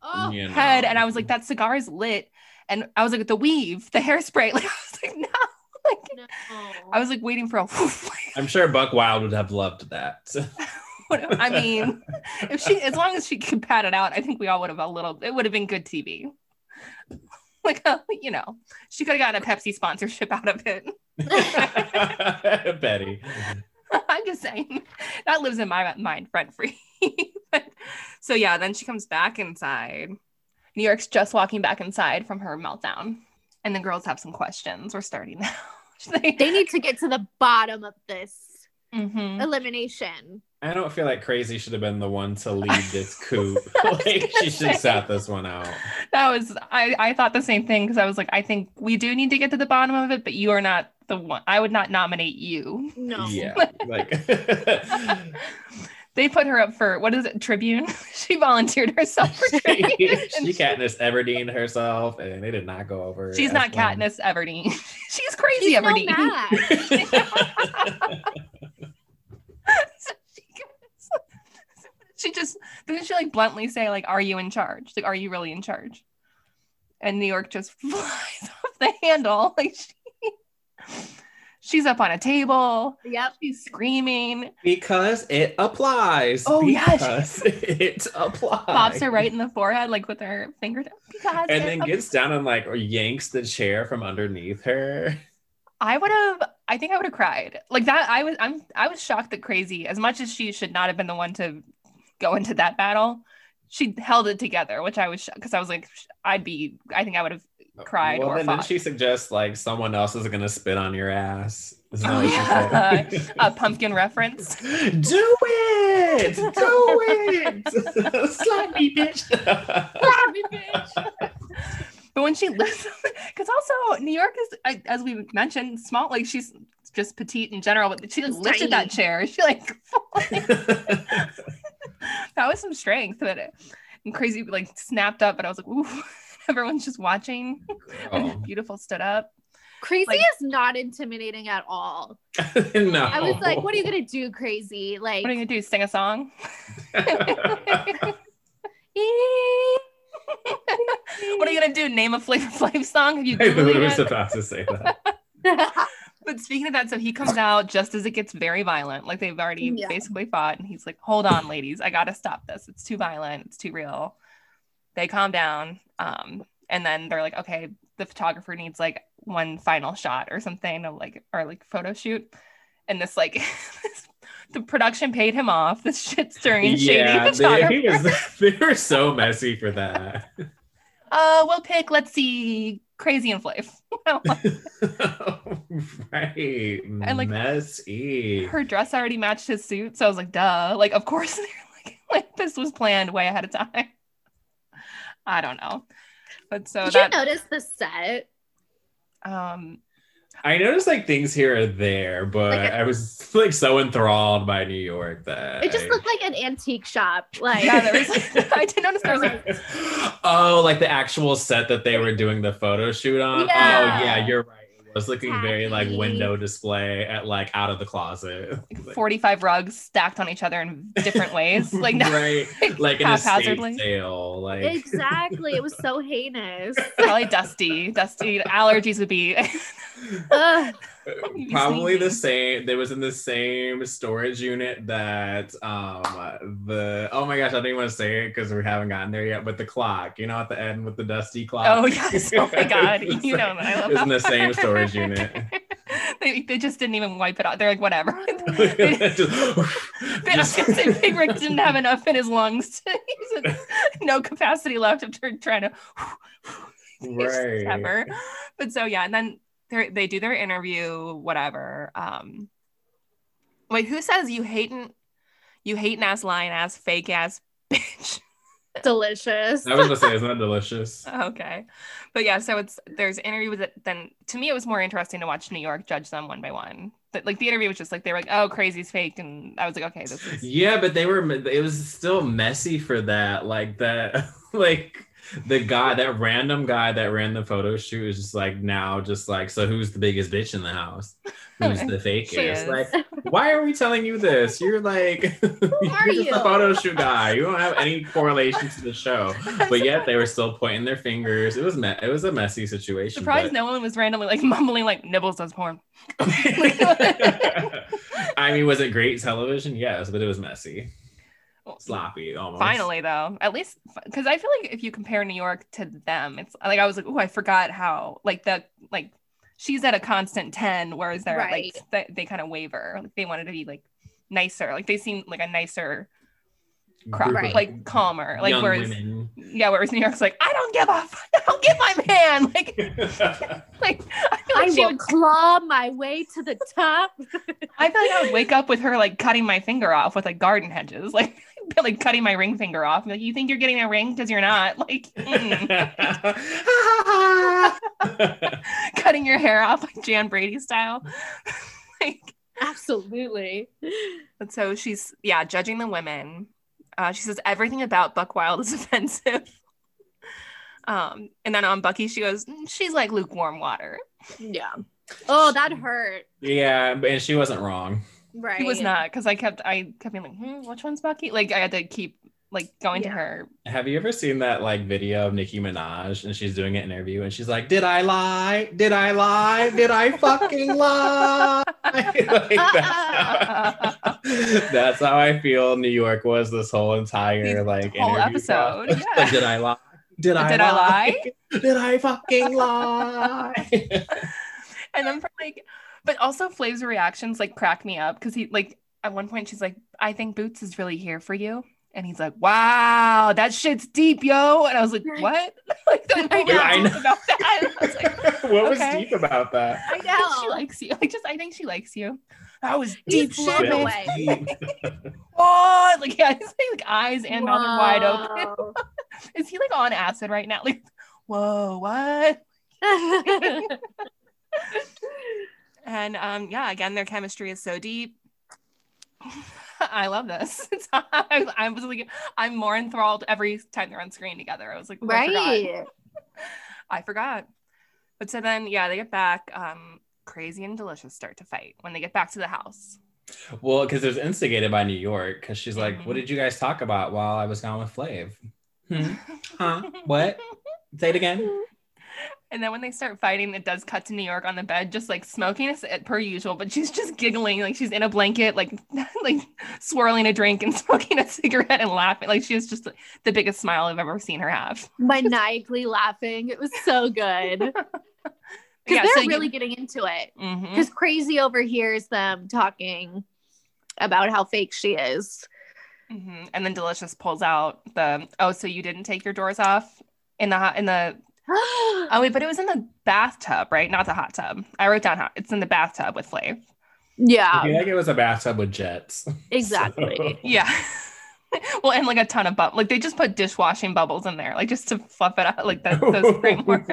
Oh, you know. head, and I was like, that cigar is lit, and I was like, the weave, the hairspray, [laughs] like I was like, no, like no. I was like waiting for a, whoof, like, I'm sure Buck Wild would have loved that. [laughs] What- I mean, if she, as long as she could pat it out, I think we all would have a little. It would have been good TV. [laughs] Like, uh, [laughs] you know, she could have gotten a Pepsi sponsorship out of it. Betty. I'm just saying that lives in my mind rent free. so yeah, then she comes back inside. New York's just walking back inside from her meltdown, and the girls have some questions. We're starting now. they, They need to get to the bottom of this Mhm. elimination. I don't feel like Crazy should have been the one to lead this [laughs] coup. [laughs] like she should have sat this one out. That was I. I thought the same thing because I was like, I think we do need to get to the bottom of it, but you are not the one. I would not nominate you. No. Yeah. [laughs] Like They put her up for what is it, tribute? she volunteered herself for tribute. and she Katniss Everdeen herself, and they did not go over. She's not planned. Katniss Everdeen. She's crazy She's no Everdeen. match. She just didn't she like bluntly say like are you in charge like are you really in charge and new york just [laughs] flies off the handle [laughs] like she, she's up on a table Yep. she's screaming because it applies. Oh, yeah, because it applies. pops her right in the forehead like with her fingertip because and it then gets down and like yanks the chair from underneath her. I would have I think I would have cried. Like that I was I'm I was shocked that crazy as much as she should not have been the one to go into that battle. She held it together, which I was because I was like I'd be I think I would have uh, cried Well, or then didn't she suggests like someone else is gonna spit on your ass? Oh, yeah. said? [laughs] a pumpkin reference. [laughs] Do it! Do it! [laughs] Slap me, bitch. But when she lifts, because also New York is, as we mentioned, small. Like she's just petite in general, but she like, lifted tiny. that chair. She like [laughs] that was some strength. But it, and crazy like snapped up, and I was like, ooh. [laughs] Everyone's just watching. [laughs] And Oh. beautiful stood up. Crazy Like- is not intimidating at all. no. I was like, what are you gonna do, crazy? Like What are you gonna do? Sing a song? what are you gonna do? Name a Flavor Flav song? Have you I Googled was it? about to say that. But speaking of that, so he comes out just as it gets very violent. Like they've already Yeah. basically fought, and he's like, "Hold on, ladies, I gotta stop this. It's too violent. It's too real." They calm down, um, and then they're like, "Okay, the photographer needs like one final shot or something, or like or like photo shoot." And this like, [laughs] the production paid him off. This shit stirring shady yeah, they, [laughs] he was, [laughs] they were so messy for that. Uh, we'll pick. Let's see, Crazy [laughs] and Flav. [laughs] right. And, like, messy. her dress already matched his suit, so I was like, duh. Like, of course, [laughs] like, like this was planned way ahead of time. I don't know, but so Did that you notice the set? um, I noticed like things here or there, but Like a- I was like so enthralled by New York that It just I- looked like an antique shop. Like yeah, there was. [laughs] I did notice there was like, [laughs] oh, like the actual set that they were doing the photo shoot on. Oh, yeah. Oh yeah, you're right. It was looking very like window display at like out of the closet. [laughs] Like, 45 rugs stacked on each other in different ways. [laughs] Like, no, right, [laughs] like an estate haphazardly. sale. Like exactly. It was so heinous. probably dusty. Dusty allergies would be. Probably the same. They was in the same storage unit that um the oh my gosh, I even want to say it because we haven't gotten there yet. But the clock, you know, at the end with the dusty clock. Oh yes! Oh my [laughs] god! You the know that. I love It's in the same [laughs] storage unit. they, they just didn't even wipe it out. They're like, whatever. [laughs] they, Just- was gonna say Big Rick didn't have enough in his lungs. To, said no capacity left after trying to right. ever. But so yeah, and then they they do their interview, whatever. Um, wait, who says you hating you hating ass lying ass fake ass [laughs] bitch? Delicious. I was gonna say, isn't that delicious? [laughs] okay, but yeah, so it's there's interview with it. Then to me, it was more interesting to watch New York judge them one by one. But like the interview was just like they were like, oh, crazy's fake, and I was like, okay, this is Yeah, but they were. It was still messy for that. Like that. [laughs] Like the guy, that random guy that ran the photo shoot is just like now, just like, so who's the biggest bitch in the house? Who's the [laughs] fakest? Like, why are we telling you this? You're like, [laughs] [laughs] you're are just you? a photo shoot guy. You don't have any correlation to the show. But yet they were still pointing their fingers. It was me- it was a messy situation. Surprised but- no one was randomly like mumbling like Nibbles does porn. I mean, was it great television? Yes, but it was messy, sloppy almost. Finally, though, at least because I feel like if you compare New York to them, it's like I was like, oh, I forgot how like the like she's at a constant ten, whereas they're Right. like they, they kind of waver. Like they wanted to be like nicer, like they seem like a nicer crowd, Group of like calmer. Like young whereas women. yeah, whereas New York's like I don't give up. [laughs] I don't get my man. [laughs] Like [laughs] like I feel I like she will would claw my way to the top. I feel like I would wake up with her like cutting my finger off with like garden hedges, like like cutting my ring finger off. Like, you think you're getting a ring because you're not. Like, mm. cutting your hair off like Jan Brady style. like, Absolutely. and so she's yeah judging the women. Uh, she says everything about Buck Wild is [laughs] offensive. Um, and then on Bucky, she goes, "Mm, she's like lukewarm water. Yeah. Oh, that hurt. yeah, and she wasn't wrong. Right. He was not because I kept I kept being like, hmm, which one's Bucky? Like I had to keep like going to her Have you ever seen that like video of Nicki Minaj and she's doing an interview and she's like, "Did I lie? Did I lie? Did I fucking [laughs] lie?" [laughs] like that's, how, [laughs] that's how I feel New York was this whole entire These like whole interview episode, yeah. Like, did I lie? Did I Did I lie? Did I fucking lie? and then for like but also Flav's reactions like crack me up because he like at one point she's like i think boots is really here for you and he's like wow that shit's deep yo. And i was like what? [laughs] Like the I [laughs] moment know. I talked about that. I was like [laughs] what was deep about that? I I think she likes you. Like just i think she likes you. That was He's deep blown shit away. man. Deep. what? Like yeah his like eyes and mouth are wide open. Is he like on acid right now? Like whoa what? And um, yeah, again, their chemistry is so deep. [laughs] I love this. [laughs] It's, I, I was like, I'm more enthralled every time they're on screen together. I was like, oh, I forgot. right. [laughs] I forgot. But so then, yeah, they get back. Um, Crazy and Delicious start to fight when they get back to the house. Well, because it was instigated by New York, because she's like, Mhm. "What did you guys talk about while I was gone with Flav?" Hmm? Huh? What? Say it again. And then when they start fighting, it does cut to New York on the bed, just like smoking as per usual, but she's just giggling, like she's in a blanket, like [laughs] like swirling a drink and [laughs] smoking a cigarette and laughing. Like she has just the biggest smile I've ever seen her have. Maniacally laughing. It was so good. [laughs] Because Yeah, they're so you- really getting into it. Because Crazy overhears them talking about how fake she is. Mhm. And then Delicious pulls out the oh, so you didn't take your doors off in the hot in the [gasps] oh wait, but it was in the bathtub, right? Not the hot tub. I wrote down hot. It's in the bathtub with Flav. I yeah, feel like it was a bathtub with jets. exactly. [laughs] [laughs] Yeah. [laughs] well, and like a ton of bubbles. Like they just put dishwashing bubbles in there, like just to fluff it out, like that, those framework.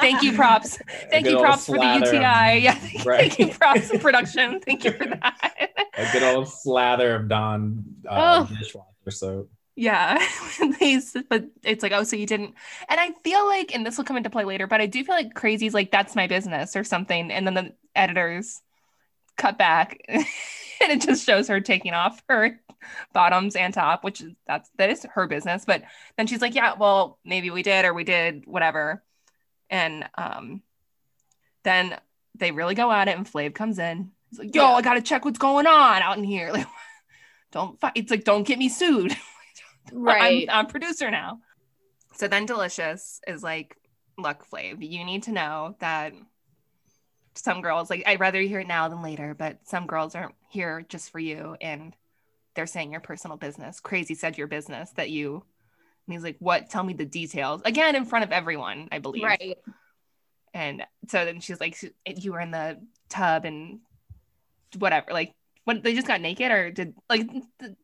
Thank you, props. Thank you, props for the slather of- UTI. Yeah, thank, Right. thank you, props in production. Thank you for that. A good old slather of Dawn uh, Oh. dishwasher soap. Yeah, [laughs] they, but it's like, oh, so you didn't. And I feel like, and this will come into play later, but I do feel like Crazy's like, that's my business or something. And then the editors cut back [laughs] and it just shows her taking off her [laughs] bottoms and top, which is that's that is her business. But then she's like, yeah, well, maybe we did or we did, whatever. And um, then they really go at it, and Flav comes in. He's like, yo. I gotta check what's going on out in here. Like, don't fight. It's like, don't get me sued. Right. I'm, I'm producer now. So then Delicious is like, look, Flav, you need to know that some girls, like, I'd rather hear it now than later, but some girls aren't here just for you. And they're saying your personal business. Crazy said your business that you, and he's like, what? Tell me the details. Again, in front of everyone, I believe. right. And so then she's like, you were in the tub and whatever. Like, when they just got naked, or did like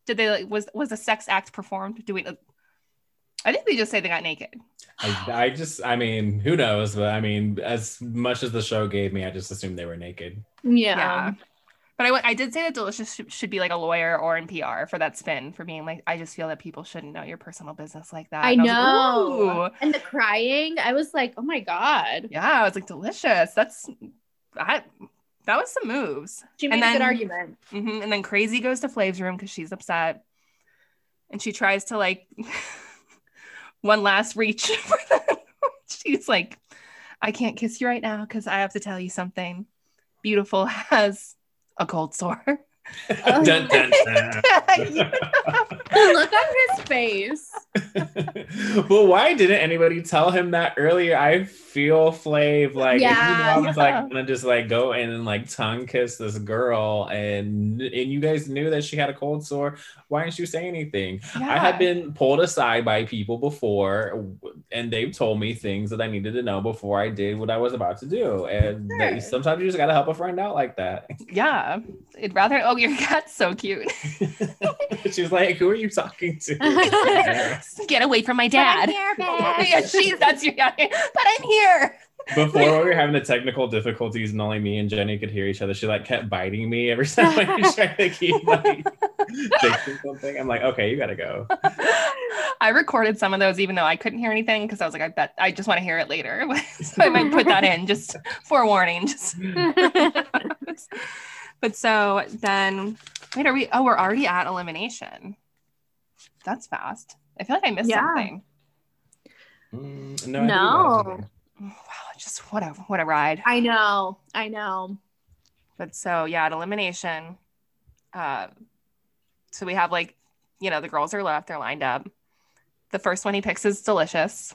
did they like was was a sex act performed? doing we? I think they just say they got naked. I, I just, I mean, who knows? But I mean, as much as the show gave me, I just assumed they were naked. Yeah. Yeah. But I, I did say that Delicious should, should be like a lawyer or in PR for that spin for being like, I just feel that people shouldn't know your personal business like that. I And was know. like, and the crying, I was like, oh my god. Yeah, I was like, delicious. That's I that was some moves. She made And a good then- argument. hmm And then Crazy goes to Flav's room because she's upset, and she tries to like [laughs] one last reach [laughs] for them. [laughs] she's like, I can't kiss you right now because I have to tell you something. Beautiful has a cold sore. Dun, dun, dun. The look on his face. [laughs] well, why didn't anybody tell him that earlier? I feel Flav like if you know Yeah. I was like gonna just like go in and like tongue kiss this girl, and and you guys knew that she had a cold sore. Why didn't you say anything? I had been pulled aside by people before, and they've told me things that I needed to know before I did what I was about to do. And they- sometimes you just gotta help a friend out like that. yeah. it'd rather. Oh, your [laughs] cat's so cute. [laughs] she was like, "Who are you talking to?" [laughs] Get away from my dad. [laughs] Oh, yeah, she's that's your. Yeah, but I'm here. Before we were having the technical difficulties and only me and Jenny could hear each other, she like kept biting me every [laughs] time I tried to keep like fixing something. I'm like, okay, you gotta go. I recorded some of those even though I couldn't hear anything because I was like, I bet I just want to hear it later. so I might put that in just forewarning. Just but so then wait, are we oh we're already at elimination. That's fast. I feel like I missed Yeah. something. Mm, no, No. Wow, just what a what a ride. I know. I know. But so yeah, at elimination, uh, so we have like, you know, the girls are left, they're lined up. The first one he picks is delicious,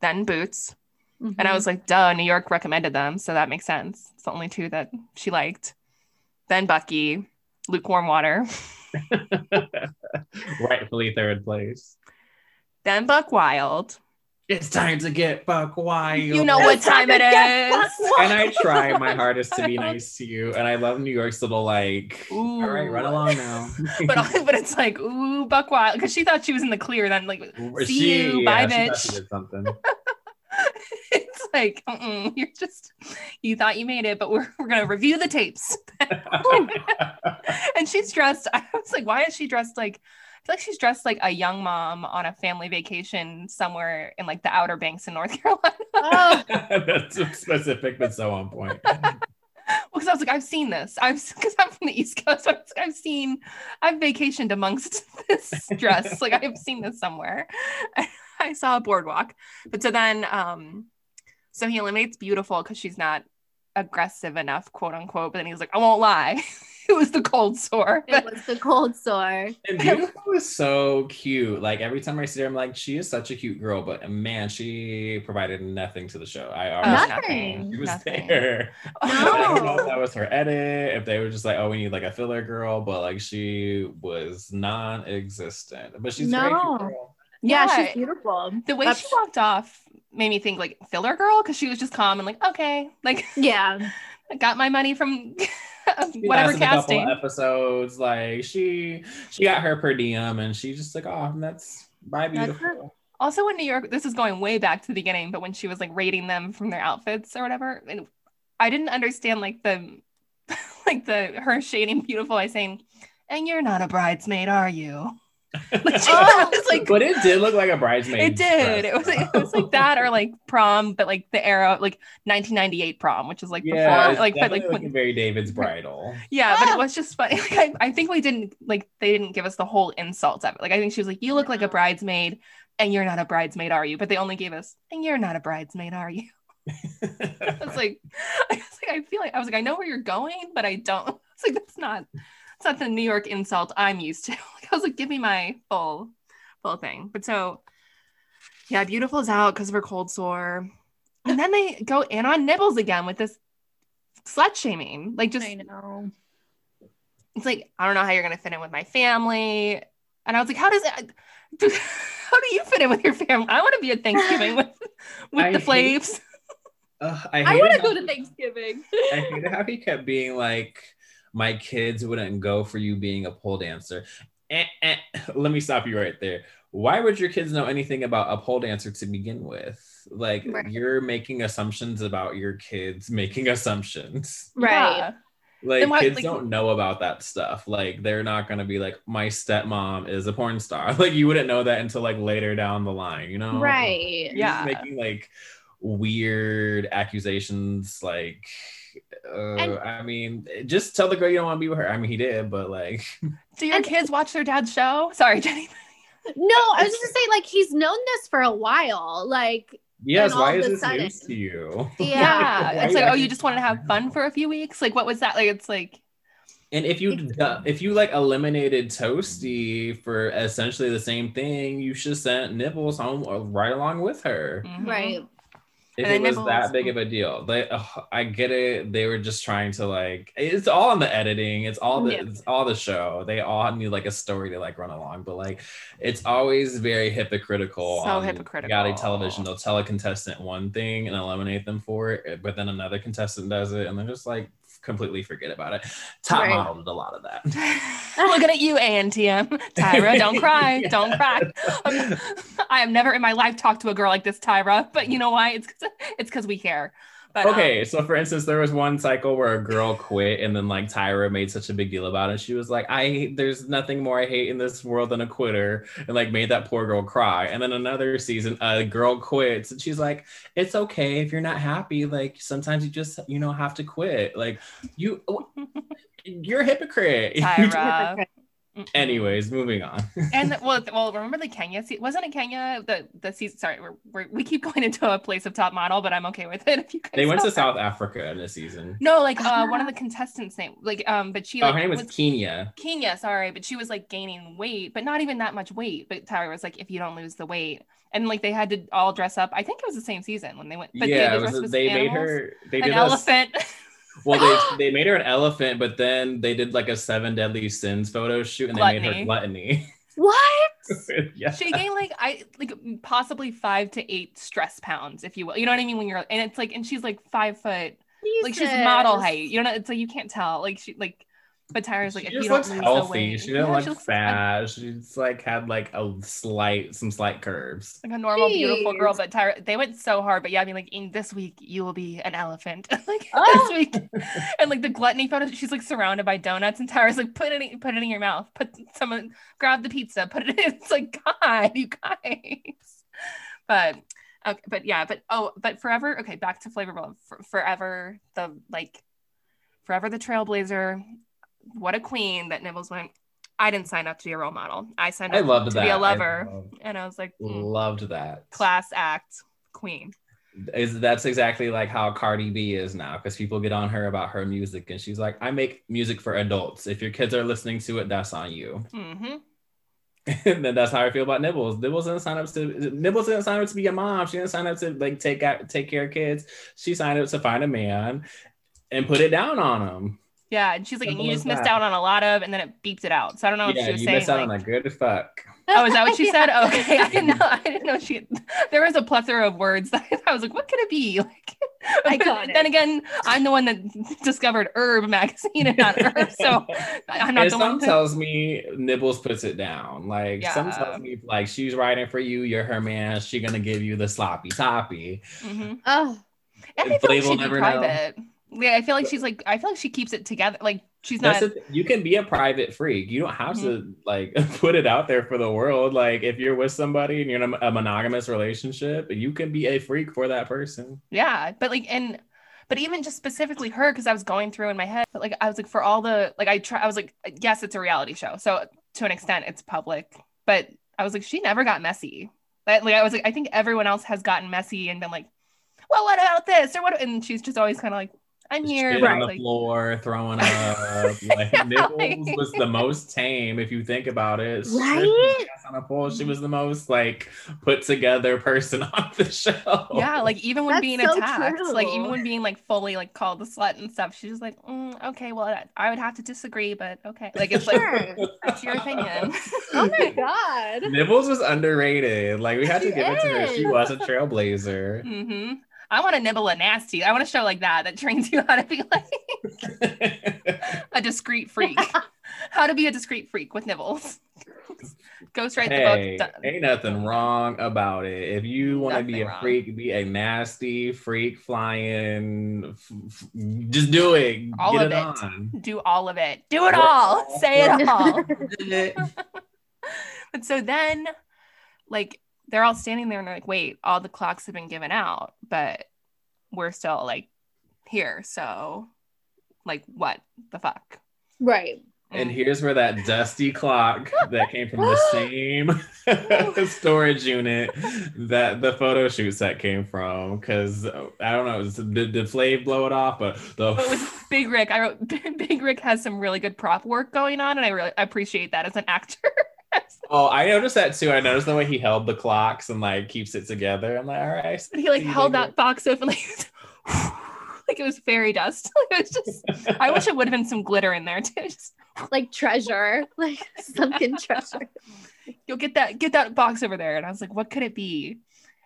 then boots, and I Mhm. was like, duh, New York recommended them, so that makes sense. It's the only two that she liked. Then Bucky, lukewarm water, it. [laughs] [laughs] Rightfully third place. then Buck Wild. It's time to get buck wild. You know what time it is. And I try my hardest to be [laughs] nice to you, and I love New York's little like. Ooh. All right, run along now. [laughs] But but it's like ooh Buck Wild because she thought she was in the clear. Then like see you, bye, she bitch. she did something. it's like mm-mm, you're just you thought you made it but we're, we're gonna review the tapes [laughs] and she's dressed [laughs] i was like why is she dressed like i feel like she's dressed like a young mom on a family vacation somewhere in like the outer banks in north [laughs] carolina. Oh, That's specific, but so on point. well, because i was like i've seen this. I've because i'm from the east coast. So I was like, i've seen i've vacationed amongst this dress. Like i've seen this somewhere. I, saw a boardwalk. But so then um so he eliminates beautiful because she's not aggressive enough quote unquote. But then he was like i won't lie [laughs] it was the cold sore it was the cold sore. And Beautiful is so cute. Like every time I see her, I'm like, she is such a cute girl. But uh, man, she provided nothing to the show. I always Nothing. she was Nothing. there. [laughs] I don't know if No. that was her edit, if they were just like, oh, we need like a filler girl, but like she was non-existent. But she's a very No. cute girl. Yeah, Yeah. she's beautiful. the way she walked off made me think like filler girl because she was just calm and like okay like Yeah. [laughs] I got my money from She [laughs] whatever lasted a couple casting episodes. Like she she got her per diem and she just like, oh, that's That's beautiful. Also in New York, this is going way back to the beginning, but when she was like rating them from their outfits or whatever, and I didn't understand like the [laughs] like the her shading beautiful by saying, and you're not a bridesmaid, are you? Like, she [laughs] Oh. was like but it did look like a bridesmaid. it did. It was it was like that or like prom, but like the era like 1998 prom, which is like Yeah, before it's like but definitely like looking when, very David's bridal. yeah, but Ah. it was just funny. [laughs] Like I, I think we didn't like they didn't give us the whole insult of it. Like I think she was like, You look like a bridesmaid and you're not a bridesmaid, are you? But they only gave us, and you're not a bridesmaid, are you? [laughs] I was like, I was like, I feel like I was like, I know where you're going, but I don't. It's like that's not that's not the New York insult I'm used to. [laughs] Like, I was like, give me my full full thing. But so yeah, beautiful's out because of her cold sore. And then they go in on nibbles again with this slut shaming. Like just I know. it's like I don't know how you're gonna fit in with my family. And I was like, how does it [laughs] how do you fit in with your family? I want to be at Thanksgiving with [laughs] with I the hate- flaves. Ugh, I, I want to go to Thanksgiving. I hated how he kept being like, my kids wouldn't go for you being a pole dancer. Eh, eh. [laughs] Let me stop you right there. Why would your kids know anything about a pole dancer to begin with? Like Right. you're making assumptions about your kids making [laughs] assumptions. Right. Yeah. Like Then why- kids like- don't know about that stuff. Like they're not gonna be like, my stepmom is a porn star. [laughs] Like you wouldn't know that until like later down the line, you know? Right. You're Yeah. making like weird accusations. Like, uh, And- I mean, just tell the girl you don't want to be with her. I mean, he did, but like, [laughs] Do your And- kids watch their dad's show? Sorry, Jenny. [laughs] No, I was just gonna say, like, he's known this for a while. Like, yes, why is this sudden- news to you? [laughs] Yeah. Why it's like, are oh, you just wanted to have fun for a few weeks? Like, what was that? Like, it's like, And if you uh, if you like eliminated Toasty for essentially the same thing, you should send Nibbles home uh, right along with her. mhm. right. If it was that big of a deal, they ugh, I get it. They were just trying to like it's all in the editing. It's all the Yeah. it's all the show. They all need like a story to like run along, but like it's always very hypocritical. So on hypocritical. Reality television. They'll tell a contestant one thing and eliminate them for it, but then another contestant does it, and they're just like completely forget about it. Top Right. model did a lot of that. [laughs] I'm looking at you, ANTM. [laughs] Tyra, don't cry. Don't cry. [laughs] I have never in my life talked to a girl like this, Tyra. But you know why? It's 'cause- it's because we care. But, um, okay, so for instance, there was one cycle where a girl quit, and then like Tyra made such a big deal about it. She was like, "I there's nothing more I hate in this world than a quitter," and like made that poor girl cry. And then another season, a girl quits, and she's like, "It's okay if you're not happy. Like sometimes you just you know have to quit. Like you, [laughs] you're a hypocrite." [laughs] Tyra. Mm-mm. Anyways, moving on. and [laughs] well, well, remember the Kenya? Se- wasn't it Kenya? The the season. Sorry, we're, we're, we keep going into a place of top model, but I'm okay with it. [laughs] If you guys they went to South Africa in this season. No, like uh, one of the [gasps] contestants' name, like um, but she Oh, her name was was Kenya. Kenya, sorry, but she was like gaining weight, but not even that much weight. But Tyra was like, if you don't lose the weight, and like they had to all dress up. I think it was the same season when they went. But yeah, they, was- dressed as they made her. They an did a elephant. [laughs] Well, they [laughs] they made her an elephant, but then they did like a seven deadly sins photo shoot, and they made her gluttony. [laughs] What? [laughs] yeah. she gained like I like possibly five to eight stress pounds, if you will. You know what I mean? When you're and it's like, and she's like five foot, like she's model height. You know, it's like you can't tell. Like she like, but Tyra's like, she if just you don't looks lose the healthy. weight, She [laughs] didn't Yeah, look she looks fat. She's like had like a slight, some slight curves. like a normal, beautiful girl. But Tyra, they went so hard. But yeah, I mean, like in this week, you will be an elephant. [laughs] like Oh. this week, [laughs] and like the gluttony photo, she's like surrounded by donuts, and Tyra's like, put it, in, put it in your mouth. Put someone grab the pizza, put it in. It's like God, you guys. But okay, but yeah, but oh, but forever. Okay, back to Flavor of Love. For, forever, the like, forever the trailblazer. What a queen that Nibbles went. I didn't sign up to be a role model. I signed I up loved to that. be a lover, loved, and I was like, mm, loved that. class act queen. Is that's exactly like how Cardi B is now because people get on her about her music and she's like, I make music for adults. If your kids are listening to it, that's on you. hmm [laughs] and then that's how I feel about Nibbles. Nibbles didn't sign up to Nibbles didn't sign up to be a mom. She didn't sign up to like take out take care of kids. She signed up to find a man and put it down on him. Yeah, and she's like, and Simple you as just missed that. out on a lot of, and then it beeped it out. So I don't know what yeah, she was you saying. missed out on a good fuck. oh, is that what she [laughs] said? Yeah. Okay, [laughs] I didn't know. I didn't know she. There was a plethora of words that [laughs] I was like, what could it be? Like, I got it. then again, I'm the one that discovered Herb magazine and not Herb, so I'm not And the some one. To, tells me Nibbles puts it down. Like some Yeah. tells me like she's writing for you, you're her man, she gonna give you the sloppy toppy. Mhm. Oh, And I feel like she'd be never know. Yeah, I feel like she's like. I feel like she keeps it together. Like she's not. The you can be a private freak. You don't have to Mm-hmm. like [laughs] put it out there for the world. Like if you're with somebody and you're in a, a monogamous relationship, you can be a freak for that person. Yeah, but like and but even just specifically her because I was going through in my head, but like I was like for all the like I try I was like yes it's a reality show so to an extent it's public, but I was like she never got messy. Like, like I was like I think everyone else has gotten messy and been like, well what about this or what and she's just always kind of like I'm here Shit but on the floor, throwing up. [laughs] Like Yeah, Nibbles was the most tame if you think about it. Right? On a pole, she was the most like put together person [laughs] on the show. yeah like even when That's being so attacked like even when being like fully like called a slut and stuff she's just like mm, okay well I- I would have to disagree but okay like it's like sure. that's your opinion. oh my [laughs] god. Nibbles was underrated. Like we had to She give it to her. She was a trailblazer. hmm I want to nibble a nasty. I want a show like that that trains you how to be like [laughs] a discreet freak. [laughs] how to be a discreet freak with nibbles. [laughs] Ghostwrite the Hey, book. Done. ain't nothing wrong about it. If you want to be a wrong. freak, be a nasty freak flying, f- f- just do it. All Get of it, on. Do all of it. Do it all. Say it all. But so then, like, they're all standing there and they're like, wait, all the clocks have been given out, but we're still like here. So, like, what the fuck? right. And here's where that dusty clock that came from the [laughs] same [laughs] storage unit that the photo shoot set came from. Because uh, I don't know, was- did, did Flav blow it off? But the But with Big Rick, I wrote [laughs] Big Rick has some really good prop work going on, and I really appreciate that as an actor. Oh, I noticed that too. I noticed the way he held the clocks and like keeps it together. I'm like, all right. I But he like held Big that box open like, [laughs] like it was fairy dust. Like, [laughs] it was just I wish it would have been some glitter in there too. [laughs] Just Like treasure, like sunken treasure. you'll get that get that box over there. And I was like, what could it be?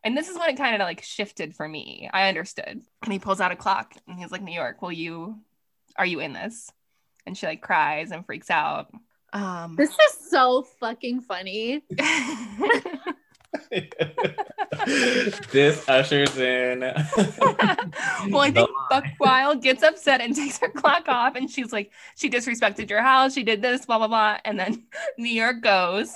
And this is when it kind of like shifted for me. I understood. And he pulls out a clock and he's like, New York, will you are you in this? And she like cries and freaks out. Um This is so fucking funny. [laughs] [laughs] this ushers in. [laughs] well, I think. Buck Wild gets upset and [laughs] takes her clock off, and she's like, she disrespected your house, she did this, blah blah blah, and then New York goes.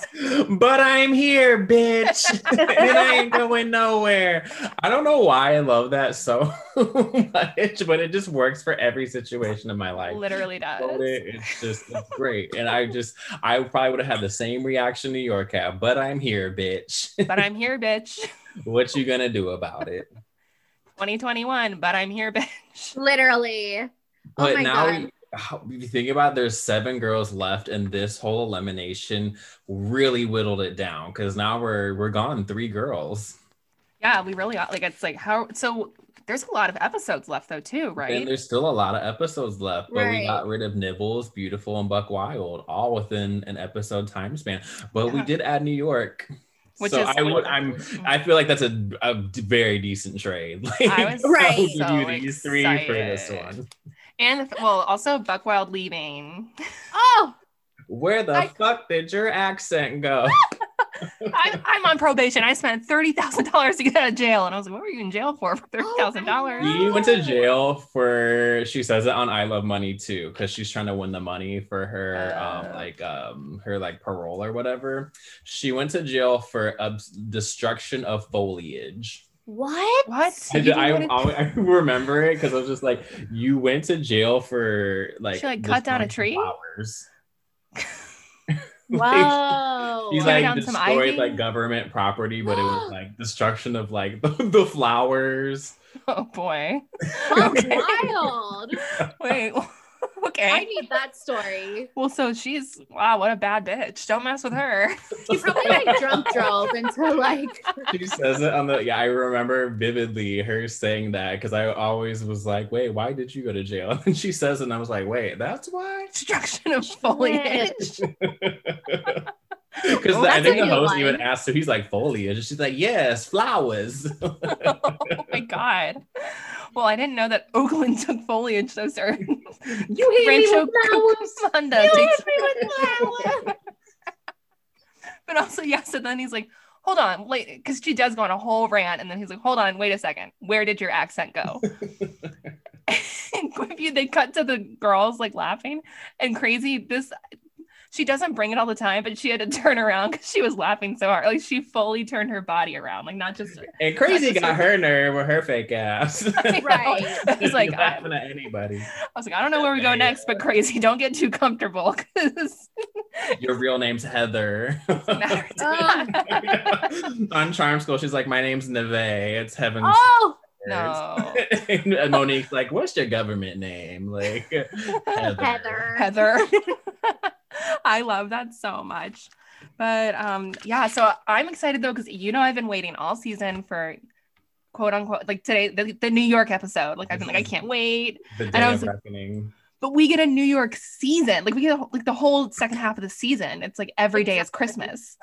But I'm here, bitch. and I ain't going nowhere. I don't know why I love that so much, but it just works for every situation in my life. Literally does. It's just it's great. And I just I probably would have had the same reaction New York had, but I'm here, bitch. But I'm here, bitch. [laughs] what you gonna do about it? 2021, but I'm here, bitch. [laughs] Literally. Oh But my now God. we- how- if you think about it, there's seven girls left, and this whole elimination really whittled it down because now we're we're gone three girls. Yeah, we really are. Like, it's like how so. There's a lot of episodes left though, too, right? And there's still a lot of episodes left, but we got rid of Nibbles, Beautiful, and Buck Wild all within an episode time span. But we did add New York. Which so is- I would I'm [laughs] I feel like that's a, a very decent trade. [laughs] Like, I was Right. [laughs] I'll so give you these three for this one. And well, also Buck Wild leaving. Oh, Where the I- fuck did your accent go? I'm, I'm on probation. I spent thirty thousand dollars to get out of jail, and I was like, "What were you in jail for? For thirty thousand dollars?" He went to jail for she says it on I Love Money too, because she's trying to win the money for her um Oh. like um her like parole or whatever. She went to jail for obs- destruction of foliage. what? What? I, I, wanted- I, I remember it because I was just like, you went to jail for like She, like, cut down a tree? Flowers. [laughs] Whoa. He's Tear like down some destroyed like government property, but it was [gasps] like destruction of like [laughs] the, the flowers. Oh boy. [laughs] Oh, wild. Wait. [laughs] I need that story. Well, so she's wow, what a bad bitch. Don't mess with her. [laughs] He probably like drunk drove into like she says it on the yeah i remember vividly her saying that because i always was like wait why did you go to jail [laughs] and she says it and i was like wait that's why Destruction of foliage. because Oh, i think the host one. even asked so he's like foliage she's like yes flowers oh my god. Well, I didn't know that Oakland took foliage so certain. You hit me Rancho with flowers. Cucamonga You takes hit me with flowers. [laughs] But also, yeah, so then he's like, hold on, wait, because she does go on a whole rant, and then he's like, hold on, wait a second, where did your accent go? [laughs] [laughs] and Quippy, they cut to the girls like laughing and crazy. This she doesn't bring it all the time, but she had to [laughs] turn around because she was laughing so hard. Like she fully turned her body around, like not just and crazy just got her- her nerve with her fake ass. [laughs] [laughs] Right. I was like, I, laughing at anybody. I was like, I don't know where we go next, but crazy, don't get too comfortable because your real name's heather. Um, on charm school she's like my name's neve. It's heaven's Oh, no. [laughs] and Mo'Nique's like, "What's your government name?" Like [laughs] Heather. Heather. Heather. [laughs] I love that so much. But um yeah, so I'm excited though because you know I've been waiting all season for quote unquote like today the, the New York episode. Like I've been like I can't wait. The I day was of like- reckoning. But we get a New York season. Like we get like the whole second half of the season. It's like every day is Christmas.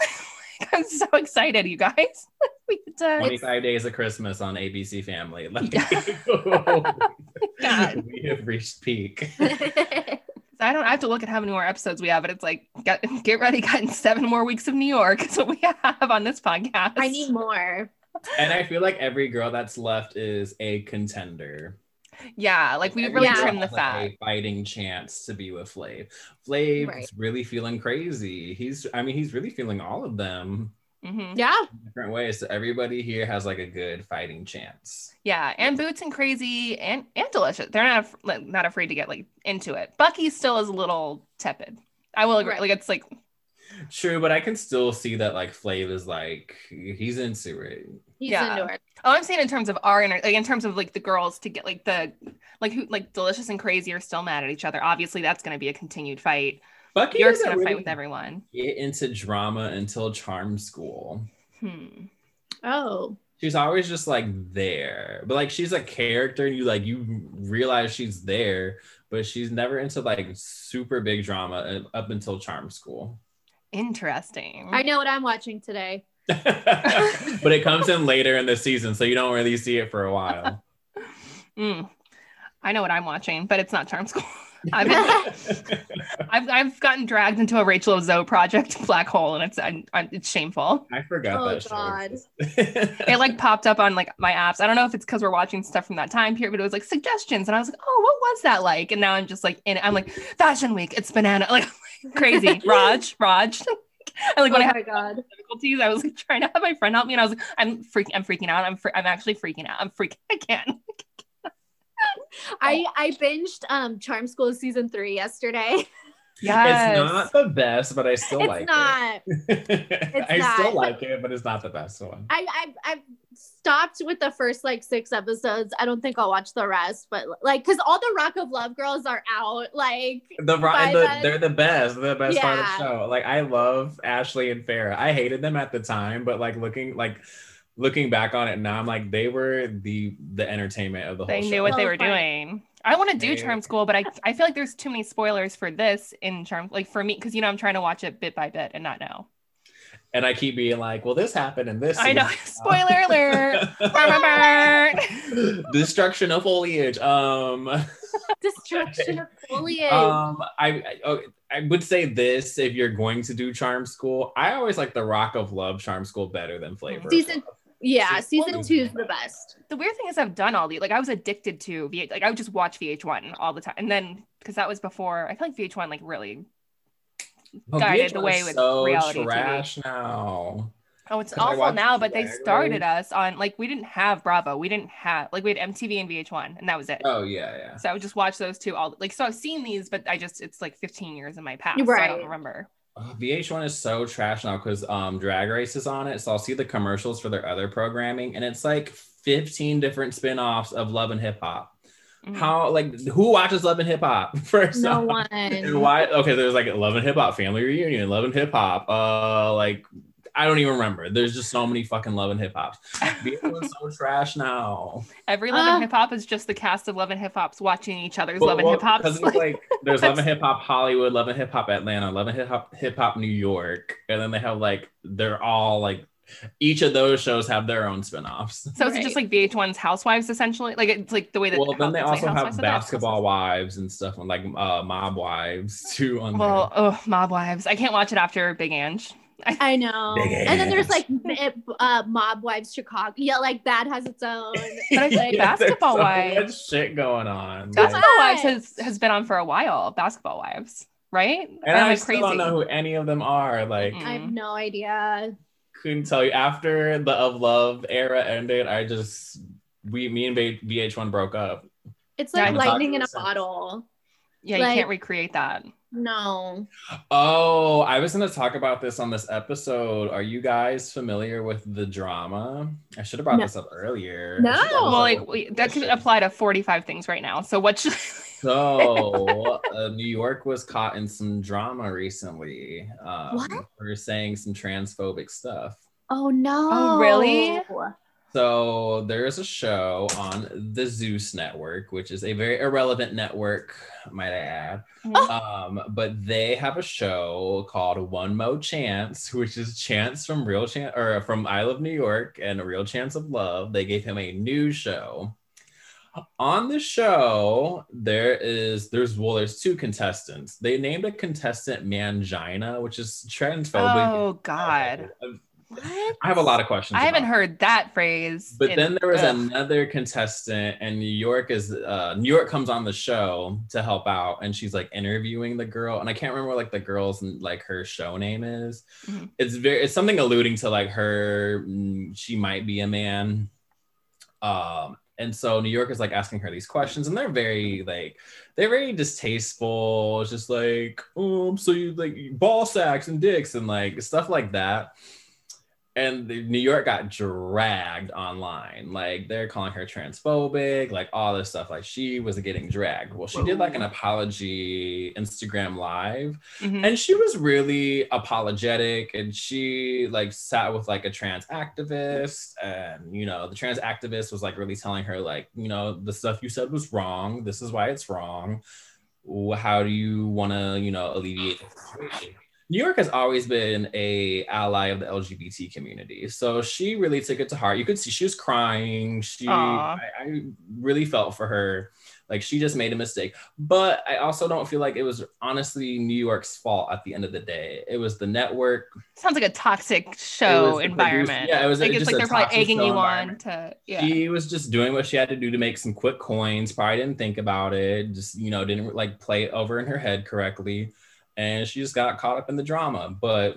[laughs] I'm so excited, you guys. [laughs] we get to Twenty-five days of Christmas on ABC Family. Like, [laughs] God. we have reached peak. I don't I have to look at how many more episodes we have, but it's like get get ready, gotten seven more weeks of New York. That's what we have on this podcast. I need more. And I feel like every girl that's left is a contender. Yeah, like we really Yeah. trimmed the fat. fighting chance to be with Flav. Flav Right. is really feeling crazy. He's, I mean, he's really feeling all of them hmm Yeah. in different ways. So everybody here has like a good fighting chance. Yeah, and Boots and Crazy and and Delicious. They're not af- like, not afraid to get like into it. Bucky still is a little tepid. I will agree. Right. Like it's like True, but I can still see that like Flav is like he's into it. He's Yeah. into it. oh, I'm saying in terms of our inter- like in terms of like the girls to get like the like who like Delicious and Crazy are still mad at each other. Obviously, that's going to be a continued fight. Bucky York's doesn't going to fight with everyone. get into drama until Charm School. Hmm. Oh. She's always just like there, but like she's a character, and you like you realize she's there, but she's never into like super big drama up until Charm School. Interesting. I know what I'm watching today. [laughs] but it comes in later in the season, so you don't really see it for a while. Mm. I know what I'm watching, but it's not Charm School. [laughs] I've, I've I've gotten dragged into a Rachel Zoe project black hole, and it's I, I, it's shameful. I forgot Oh, that show. God. It like popped up on like my apps. I don't know if it's because we're watching stuff from that time period, but it was like suggestions, and I was like, oh, what was that like? And now I'm just like in it. I'm like Fashion Week. It's banana. [laughs] Like crazy. Raj, Raj. [laughs] And like when I oh had god. [laughs] difficulties, I was like trying to have my friend help me, and I was like, I'm freaking, I'm freaking out. I'm fr- I'm actually freaking out. I'm freaking. I can't. [laughs] I I binged um Charm School season three yesterday. Yes. It's not the best, but I still it's like not. [laughs] it. I still like it, but it's not the best one. I I I've stopped with the first like six episodes. I don't think I'll watch the rest, but like because all the Rock of Love girls are out. Like The, ro- by the they're the best, the best part of the show. Like I love Ashley and Farrah. I hated them at the time, but like looking like looking back on it now, I'm like they were the the entertainment of the whole. They whole knew what they were doing. I want to do Charm School, but I I feel like there's too many spoilers for this in Charm. Like for me, because you know I'm trying to watch it bit by bit and not know. and I keep being like, well, this happened and this. I know. [laughs] [laughs] Spoiler alert. [laughs] Destruction of foliage. Um, destruction of foliage. um, I, I oh, I would say this if you're going to do Charm School, I always like the Rock of Love Charm School better than Flavor. Season- Love. Yeah, season Well- two is the best. the weird thing is I've done all these. Like I was addicted to VH. Like I would just watch VH1 all the time, and then because that was before. I feel like VH1 like really. Oh, guided VH1 the way is with so reality TV. trash now. Oh, it's awful now, but they started us on like we didn't have Bravo. We didn't have like we had MTV and VH1, and that was it. Oh yeah, yeah. So I would just watch those two all like so I've seen these, but I just it's like 15 years in my past. So I don't remember. Oh, VH1 is so trash now because um Drag Race is on it. So I'll see the commercials for their other programming, and it's like 15 different spin-offs of Love and Hip Hop. Mhm. How like who watches Love and Hip Hop? [laughs] First No off. And one. why okay, there's like Love and Hip Hop Family Reunion, Love and Hip Hop. Uh like I don't even remember. There's just so many fucking Love and Hip Hops. VH1's so trash now. Every Love Ah. and Hip Hop is just the cast of Love and Hip Hops watching each other's Well, Love and well, Hip Hops. 'cause it's like [laughs] there's Love and Hip Hop Hollywood, Love and Hip Hop Atlanta, Love and Hip Hop Hip Hop New York, and then they have like they're all like each of those shows have their own spin-offs. [laughs] so is it just like VH1's Housewives essentially? Like it's like the way that Well, then they it's like also have Housewives of that. basketball wives and stuff, and like uh, mob wives [laughs] too. On Well, oh, Mob Wives. I can't watch it after Big Ang. I know. Big And then there's like uh, Mob Wives Chicago. Yeah, like that has its own. But [laughs] I feel like Yeah, there's Basketball so Wives. much shit going on. Basketball What? Wives has has been on for a while. Basketball Wives, right? and Am I still don't know who any of them are. Like. I have no idea. couldn't tell you. After the of love era ended, I just we me and V- VH1 broke up. It's like I lightning in a sense. bottle. Yeah, you can't recreate that. No. Oh, I was going to talk about this on this episode. Are you guys familiar with the drama? I should have brought No. this up earlier. No. Well, like we, that this could apply to 45 things right now. So what should [laughs] So, uh, New York was caught in some drama recently um, What? for saying some transphobic stuff. Oh no. Oh, really? So there's a show on the Zeus network, which is a very irrelevant network, might I add. [laughs] Um, but they have a show called One Mo Chance, [laughs] which is Chance from Real Chance or from I Love New York and a Real Chance of Love. They gave him a new show. On the show, there is there's well, there's two contestants. They named a contestant Mangina, which is transphobic. Oh God. [laughs] What? I have a lot of questions. I haven't heard that phrase. But in- then there was ugh. another contestant, and New York is uh, New York comes on the show to help out, and she's like interviewing the girl, and I can't remember like the girl's like her show name is. Mhm. It's very it's something alluding to like her mm, she might be a man. Um, and so New York is like asking her these questions, and they're very like they're very distasteful. It's just like, um, so you like ball sacks and dicks and like stuff like that and the, New York got dragged online. Like they're calling her transphobic, like all this stuff. Like she was getting dragged. Well, she did like an apology Instagram live, Mhm. and she was really apologetic. And she like sat with like a trans activist, and you know the trans activist was like really telling her like, you know, the stuff you said was wrong. This is why it's wrong. How do you want to, you know, alleviate the situation? New York has always been a ally of the LGBT community, so she really took it to heart. You could see she was crying. She, I, I really felt for her. Like she just made a mistake, but I also don't feel like it was honestly New York's fault at the end of the day. It was the network. Sounds like a toxic show environment. producer- yeah, it was like just it's a like they're probably egging you on to yeah. She was just doing what she had to do to make some quick coins. Probably didn't think about it. Just you know, didn't like play it over in her head correctly, and she just got caught up in the drama. But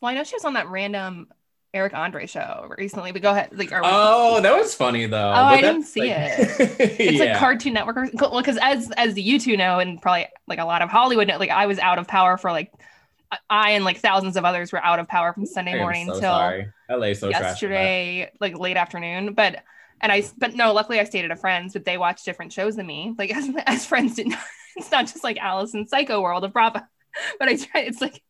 Well, I know she was on that random Eric Andre show recently, but go ahead. Like, are we- oh, that was funny though. Oh, I didn't see it. [laughs] it's yeah. like Cartoon Network. Well, because as as you two know, and probably like a lot of Hollywood, know, like I was out of power for like I and like thousands of others were out of power from Sunday morning so till sorry. LA so yesterday, like late afternoon. But and I, but no, luckily I stayed at a friend's, but they watched different shows than me. Like [laughs] as, as friends didn't. It's not just like Allison's Psycho World of Bravo, [laughs] but I try. It's like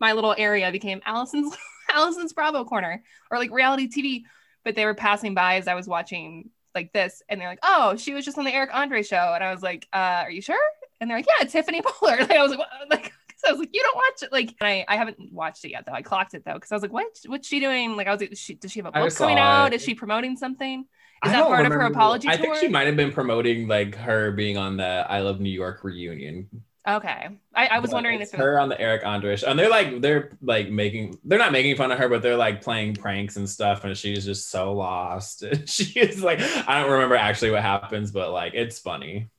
my little area became Allison's [laughs] Allison's Bravo corner or like reality TV. But they were passing by as I was watching like this, and they're like, "Oh, she was just on the Eric Andre show," and I was like, uh, "Are you sure?" And they're like, "Yeah, Tiffany [laughs] Pollard." Like I was like, what? like. I was like, you don't watch it, like and I, I haven't watched it yet though. I clocked it though because I was like, what? What's she doing? Like I was like, does she, does she have a book coming out? it. Is she promoting something? Is I that part of her apology I tour? think she might have been promoting like her being on the I Love New York reunion. Okay, I, I was But wondering it's if it her on the Eric Andre show, and they're like they're like making they're not making fun of her, but they're like playing pranks and stuff, and she's just so lost. [laughs] And she is like I don't remember actually what happens, but like it's funny.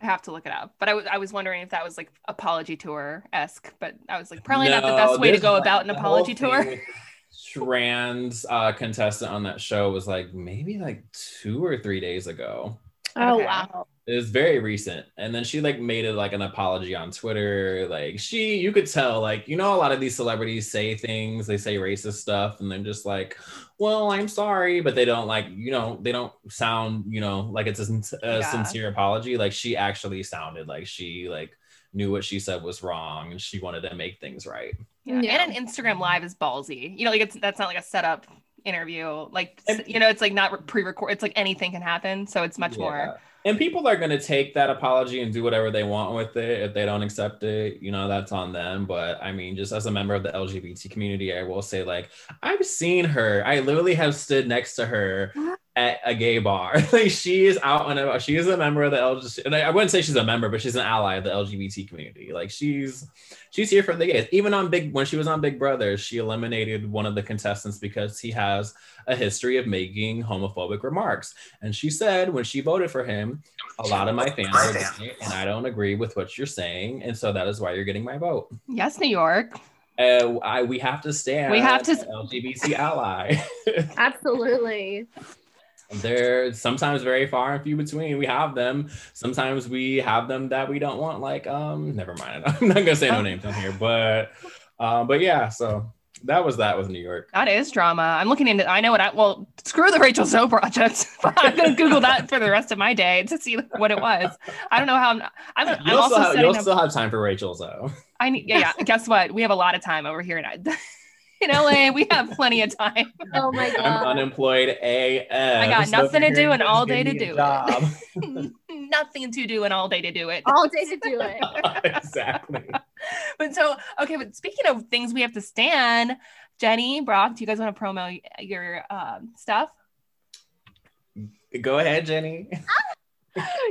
I have to look it up. But I was I was wondering if that was like apology tour esque, but I was like probably not the best way to go like, about an apology thing tour. with Trans uh, contestant on that show was like maybe like two or three days ago. Oh Okay. wow. It was very recent. And then she like made it like an apology on Twitter. Like she, you could tell, like, you know, a lot of these celebrities say things, they say racist stuff, and they're just like, well, I'm sorry, but they don't like, you know, they don't sound, you know, like it's a, a Yeah. sincere apology. Like she actually sounded like she like knew what she said was wrong and she wanted to make things right. Yeah. Yeah. And an Instagram live is ballsy. You know, like it's that's not like a setup interview. Like And- you know, it's like not pre-record. It's like anything can happen. So it's much more. And people are going to take that apology and do whatever they want with it. If they don't accept it, you know, that's on them. But I mean, just as a member of the LGBT community, I will say, like, I've seen her. I literally have stood next to her at a gay bar. [laughs] like, she is out and about. She is a member of the LGBT. And I, I wouldn't say she's a member, but she's an ally of the LGBT community. Like, she's she's here for the gays. Even on Big, when she was on Big Brother, she eliminated one of the contestants because he has a history of making homophobic remarks. And she said when she voted for him, a lot of my fans are gay, and I don't agree with what you're saying, and so that is why you're getting my vote. Yes, New York. Uh, I we have to stand. We have to- LGBT ally. [laughs] Absolutely. They're sometimes very far and few between. We have them. Sometimes we have them that we don't want. Like um, never mind. [laughs] I'm not gonna say no names on here, but um, but yeah. So that was that with New York. That is drama. I'm looking into. I know what I. Well, screw the Rachel Zoe project. [laughs] I'm gonna Google that for the rest of my day to see what it was. I don't know how. I'm. I'm, I'm also still, have, you'll up. still have time for Rachel though. I need. Yeah, yeah. [laughs] Guess what? We have a lot of time over here in, in LA. We have plenty of time. [laughs] Oh my god. I'm unemployed AF. I got so nothing to do and all day to give me a do it. [laughs] [laughs] Nothing to do and all day to do it. All day to do it. exactly. But so okay. But speaking of things we have to stand, Jenny, Brock, do you guys want to promo your um, stuff? Go ahead, Jenny.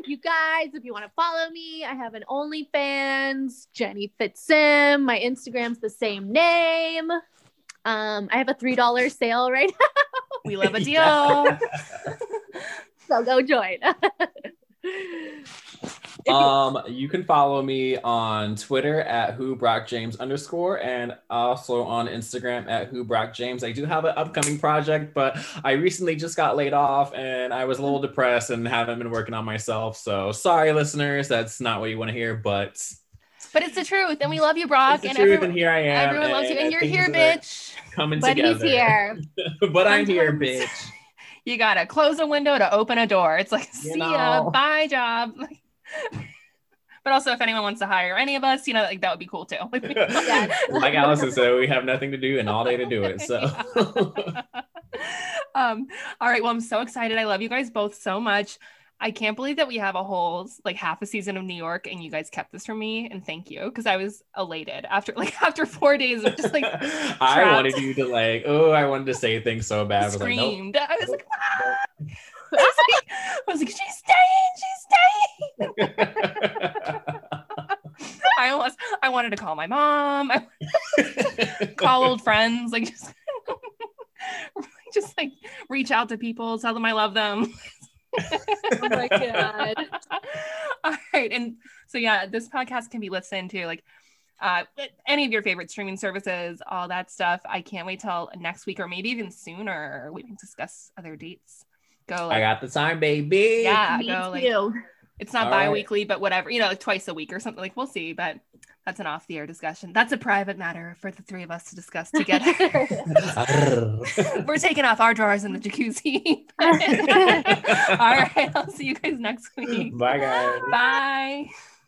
you guys, if you want to follow me, I have an OnlyFans, Jenny Fitzsim. My Instagram's the same name. Um, I have a three dollar sale right now, We love a [laughs] deal. Yeah. [laughs] so go join. [laughs] You- Um, you can follow me on Twitter at who Brock James underscore and also on Instagram at who Brock James. I do have an upcoming project, but I recently just got laid off and I was a little depressed and haven't been working on myself. So sorry, listeners, that's not what you want to hear, but But it's the truth, and we love you, Brock. it's the and truth, everyone, and here I am. everyone loves you, and you're things here, are bitch. Coming but together. he's here. [laughs] but I'm here, bitch. [laughs] You gotta close a window to open a door. It's like, You see ya, bye, job. [laughs] but also, if anyone wants to hire any of us, you know, like that would be cool too. like Allison said, we have nothing to do and all day to do it. So um, all right. Well, I'm so excited. I love you guys both so much. I can't believe that we have a whole like half a season of New York and you guys kept this from me. And thank you. Cause I was elated after [laughs] like after four days of just like [laughs] I wanted you to like, oh, I wanted to say things so bad. I was like, nope. screamed. I was like, nope, "Ah." I was like, I was like, she's staying, she's staying. [laughs] I almost I wanted to call my mom, I call old friends, like just just like reach out to people, tell them I love them. [laughs] Oh my god. [laughs] All right. And so yeah, this podcast can be listened to like uh any of your favorite streaming services, all that stuff. I can't wait till next week or maybe even sooner. We can discuss other dates. Go I got the time, baby. yeah, Me go like it's not All right. bi-weekly, but whatever, you know, like twice a week or something. Like we'll see, but that's an off the air discussion. That's a private matter for the three of us to discuss [laughs] together. We're taking off our drawers in the jacuzzi. [laughs] [laughs] All right. I'll see you guys next week. Bye, guys. Bye.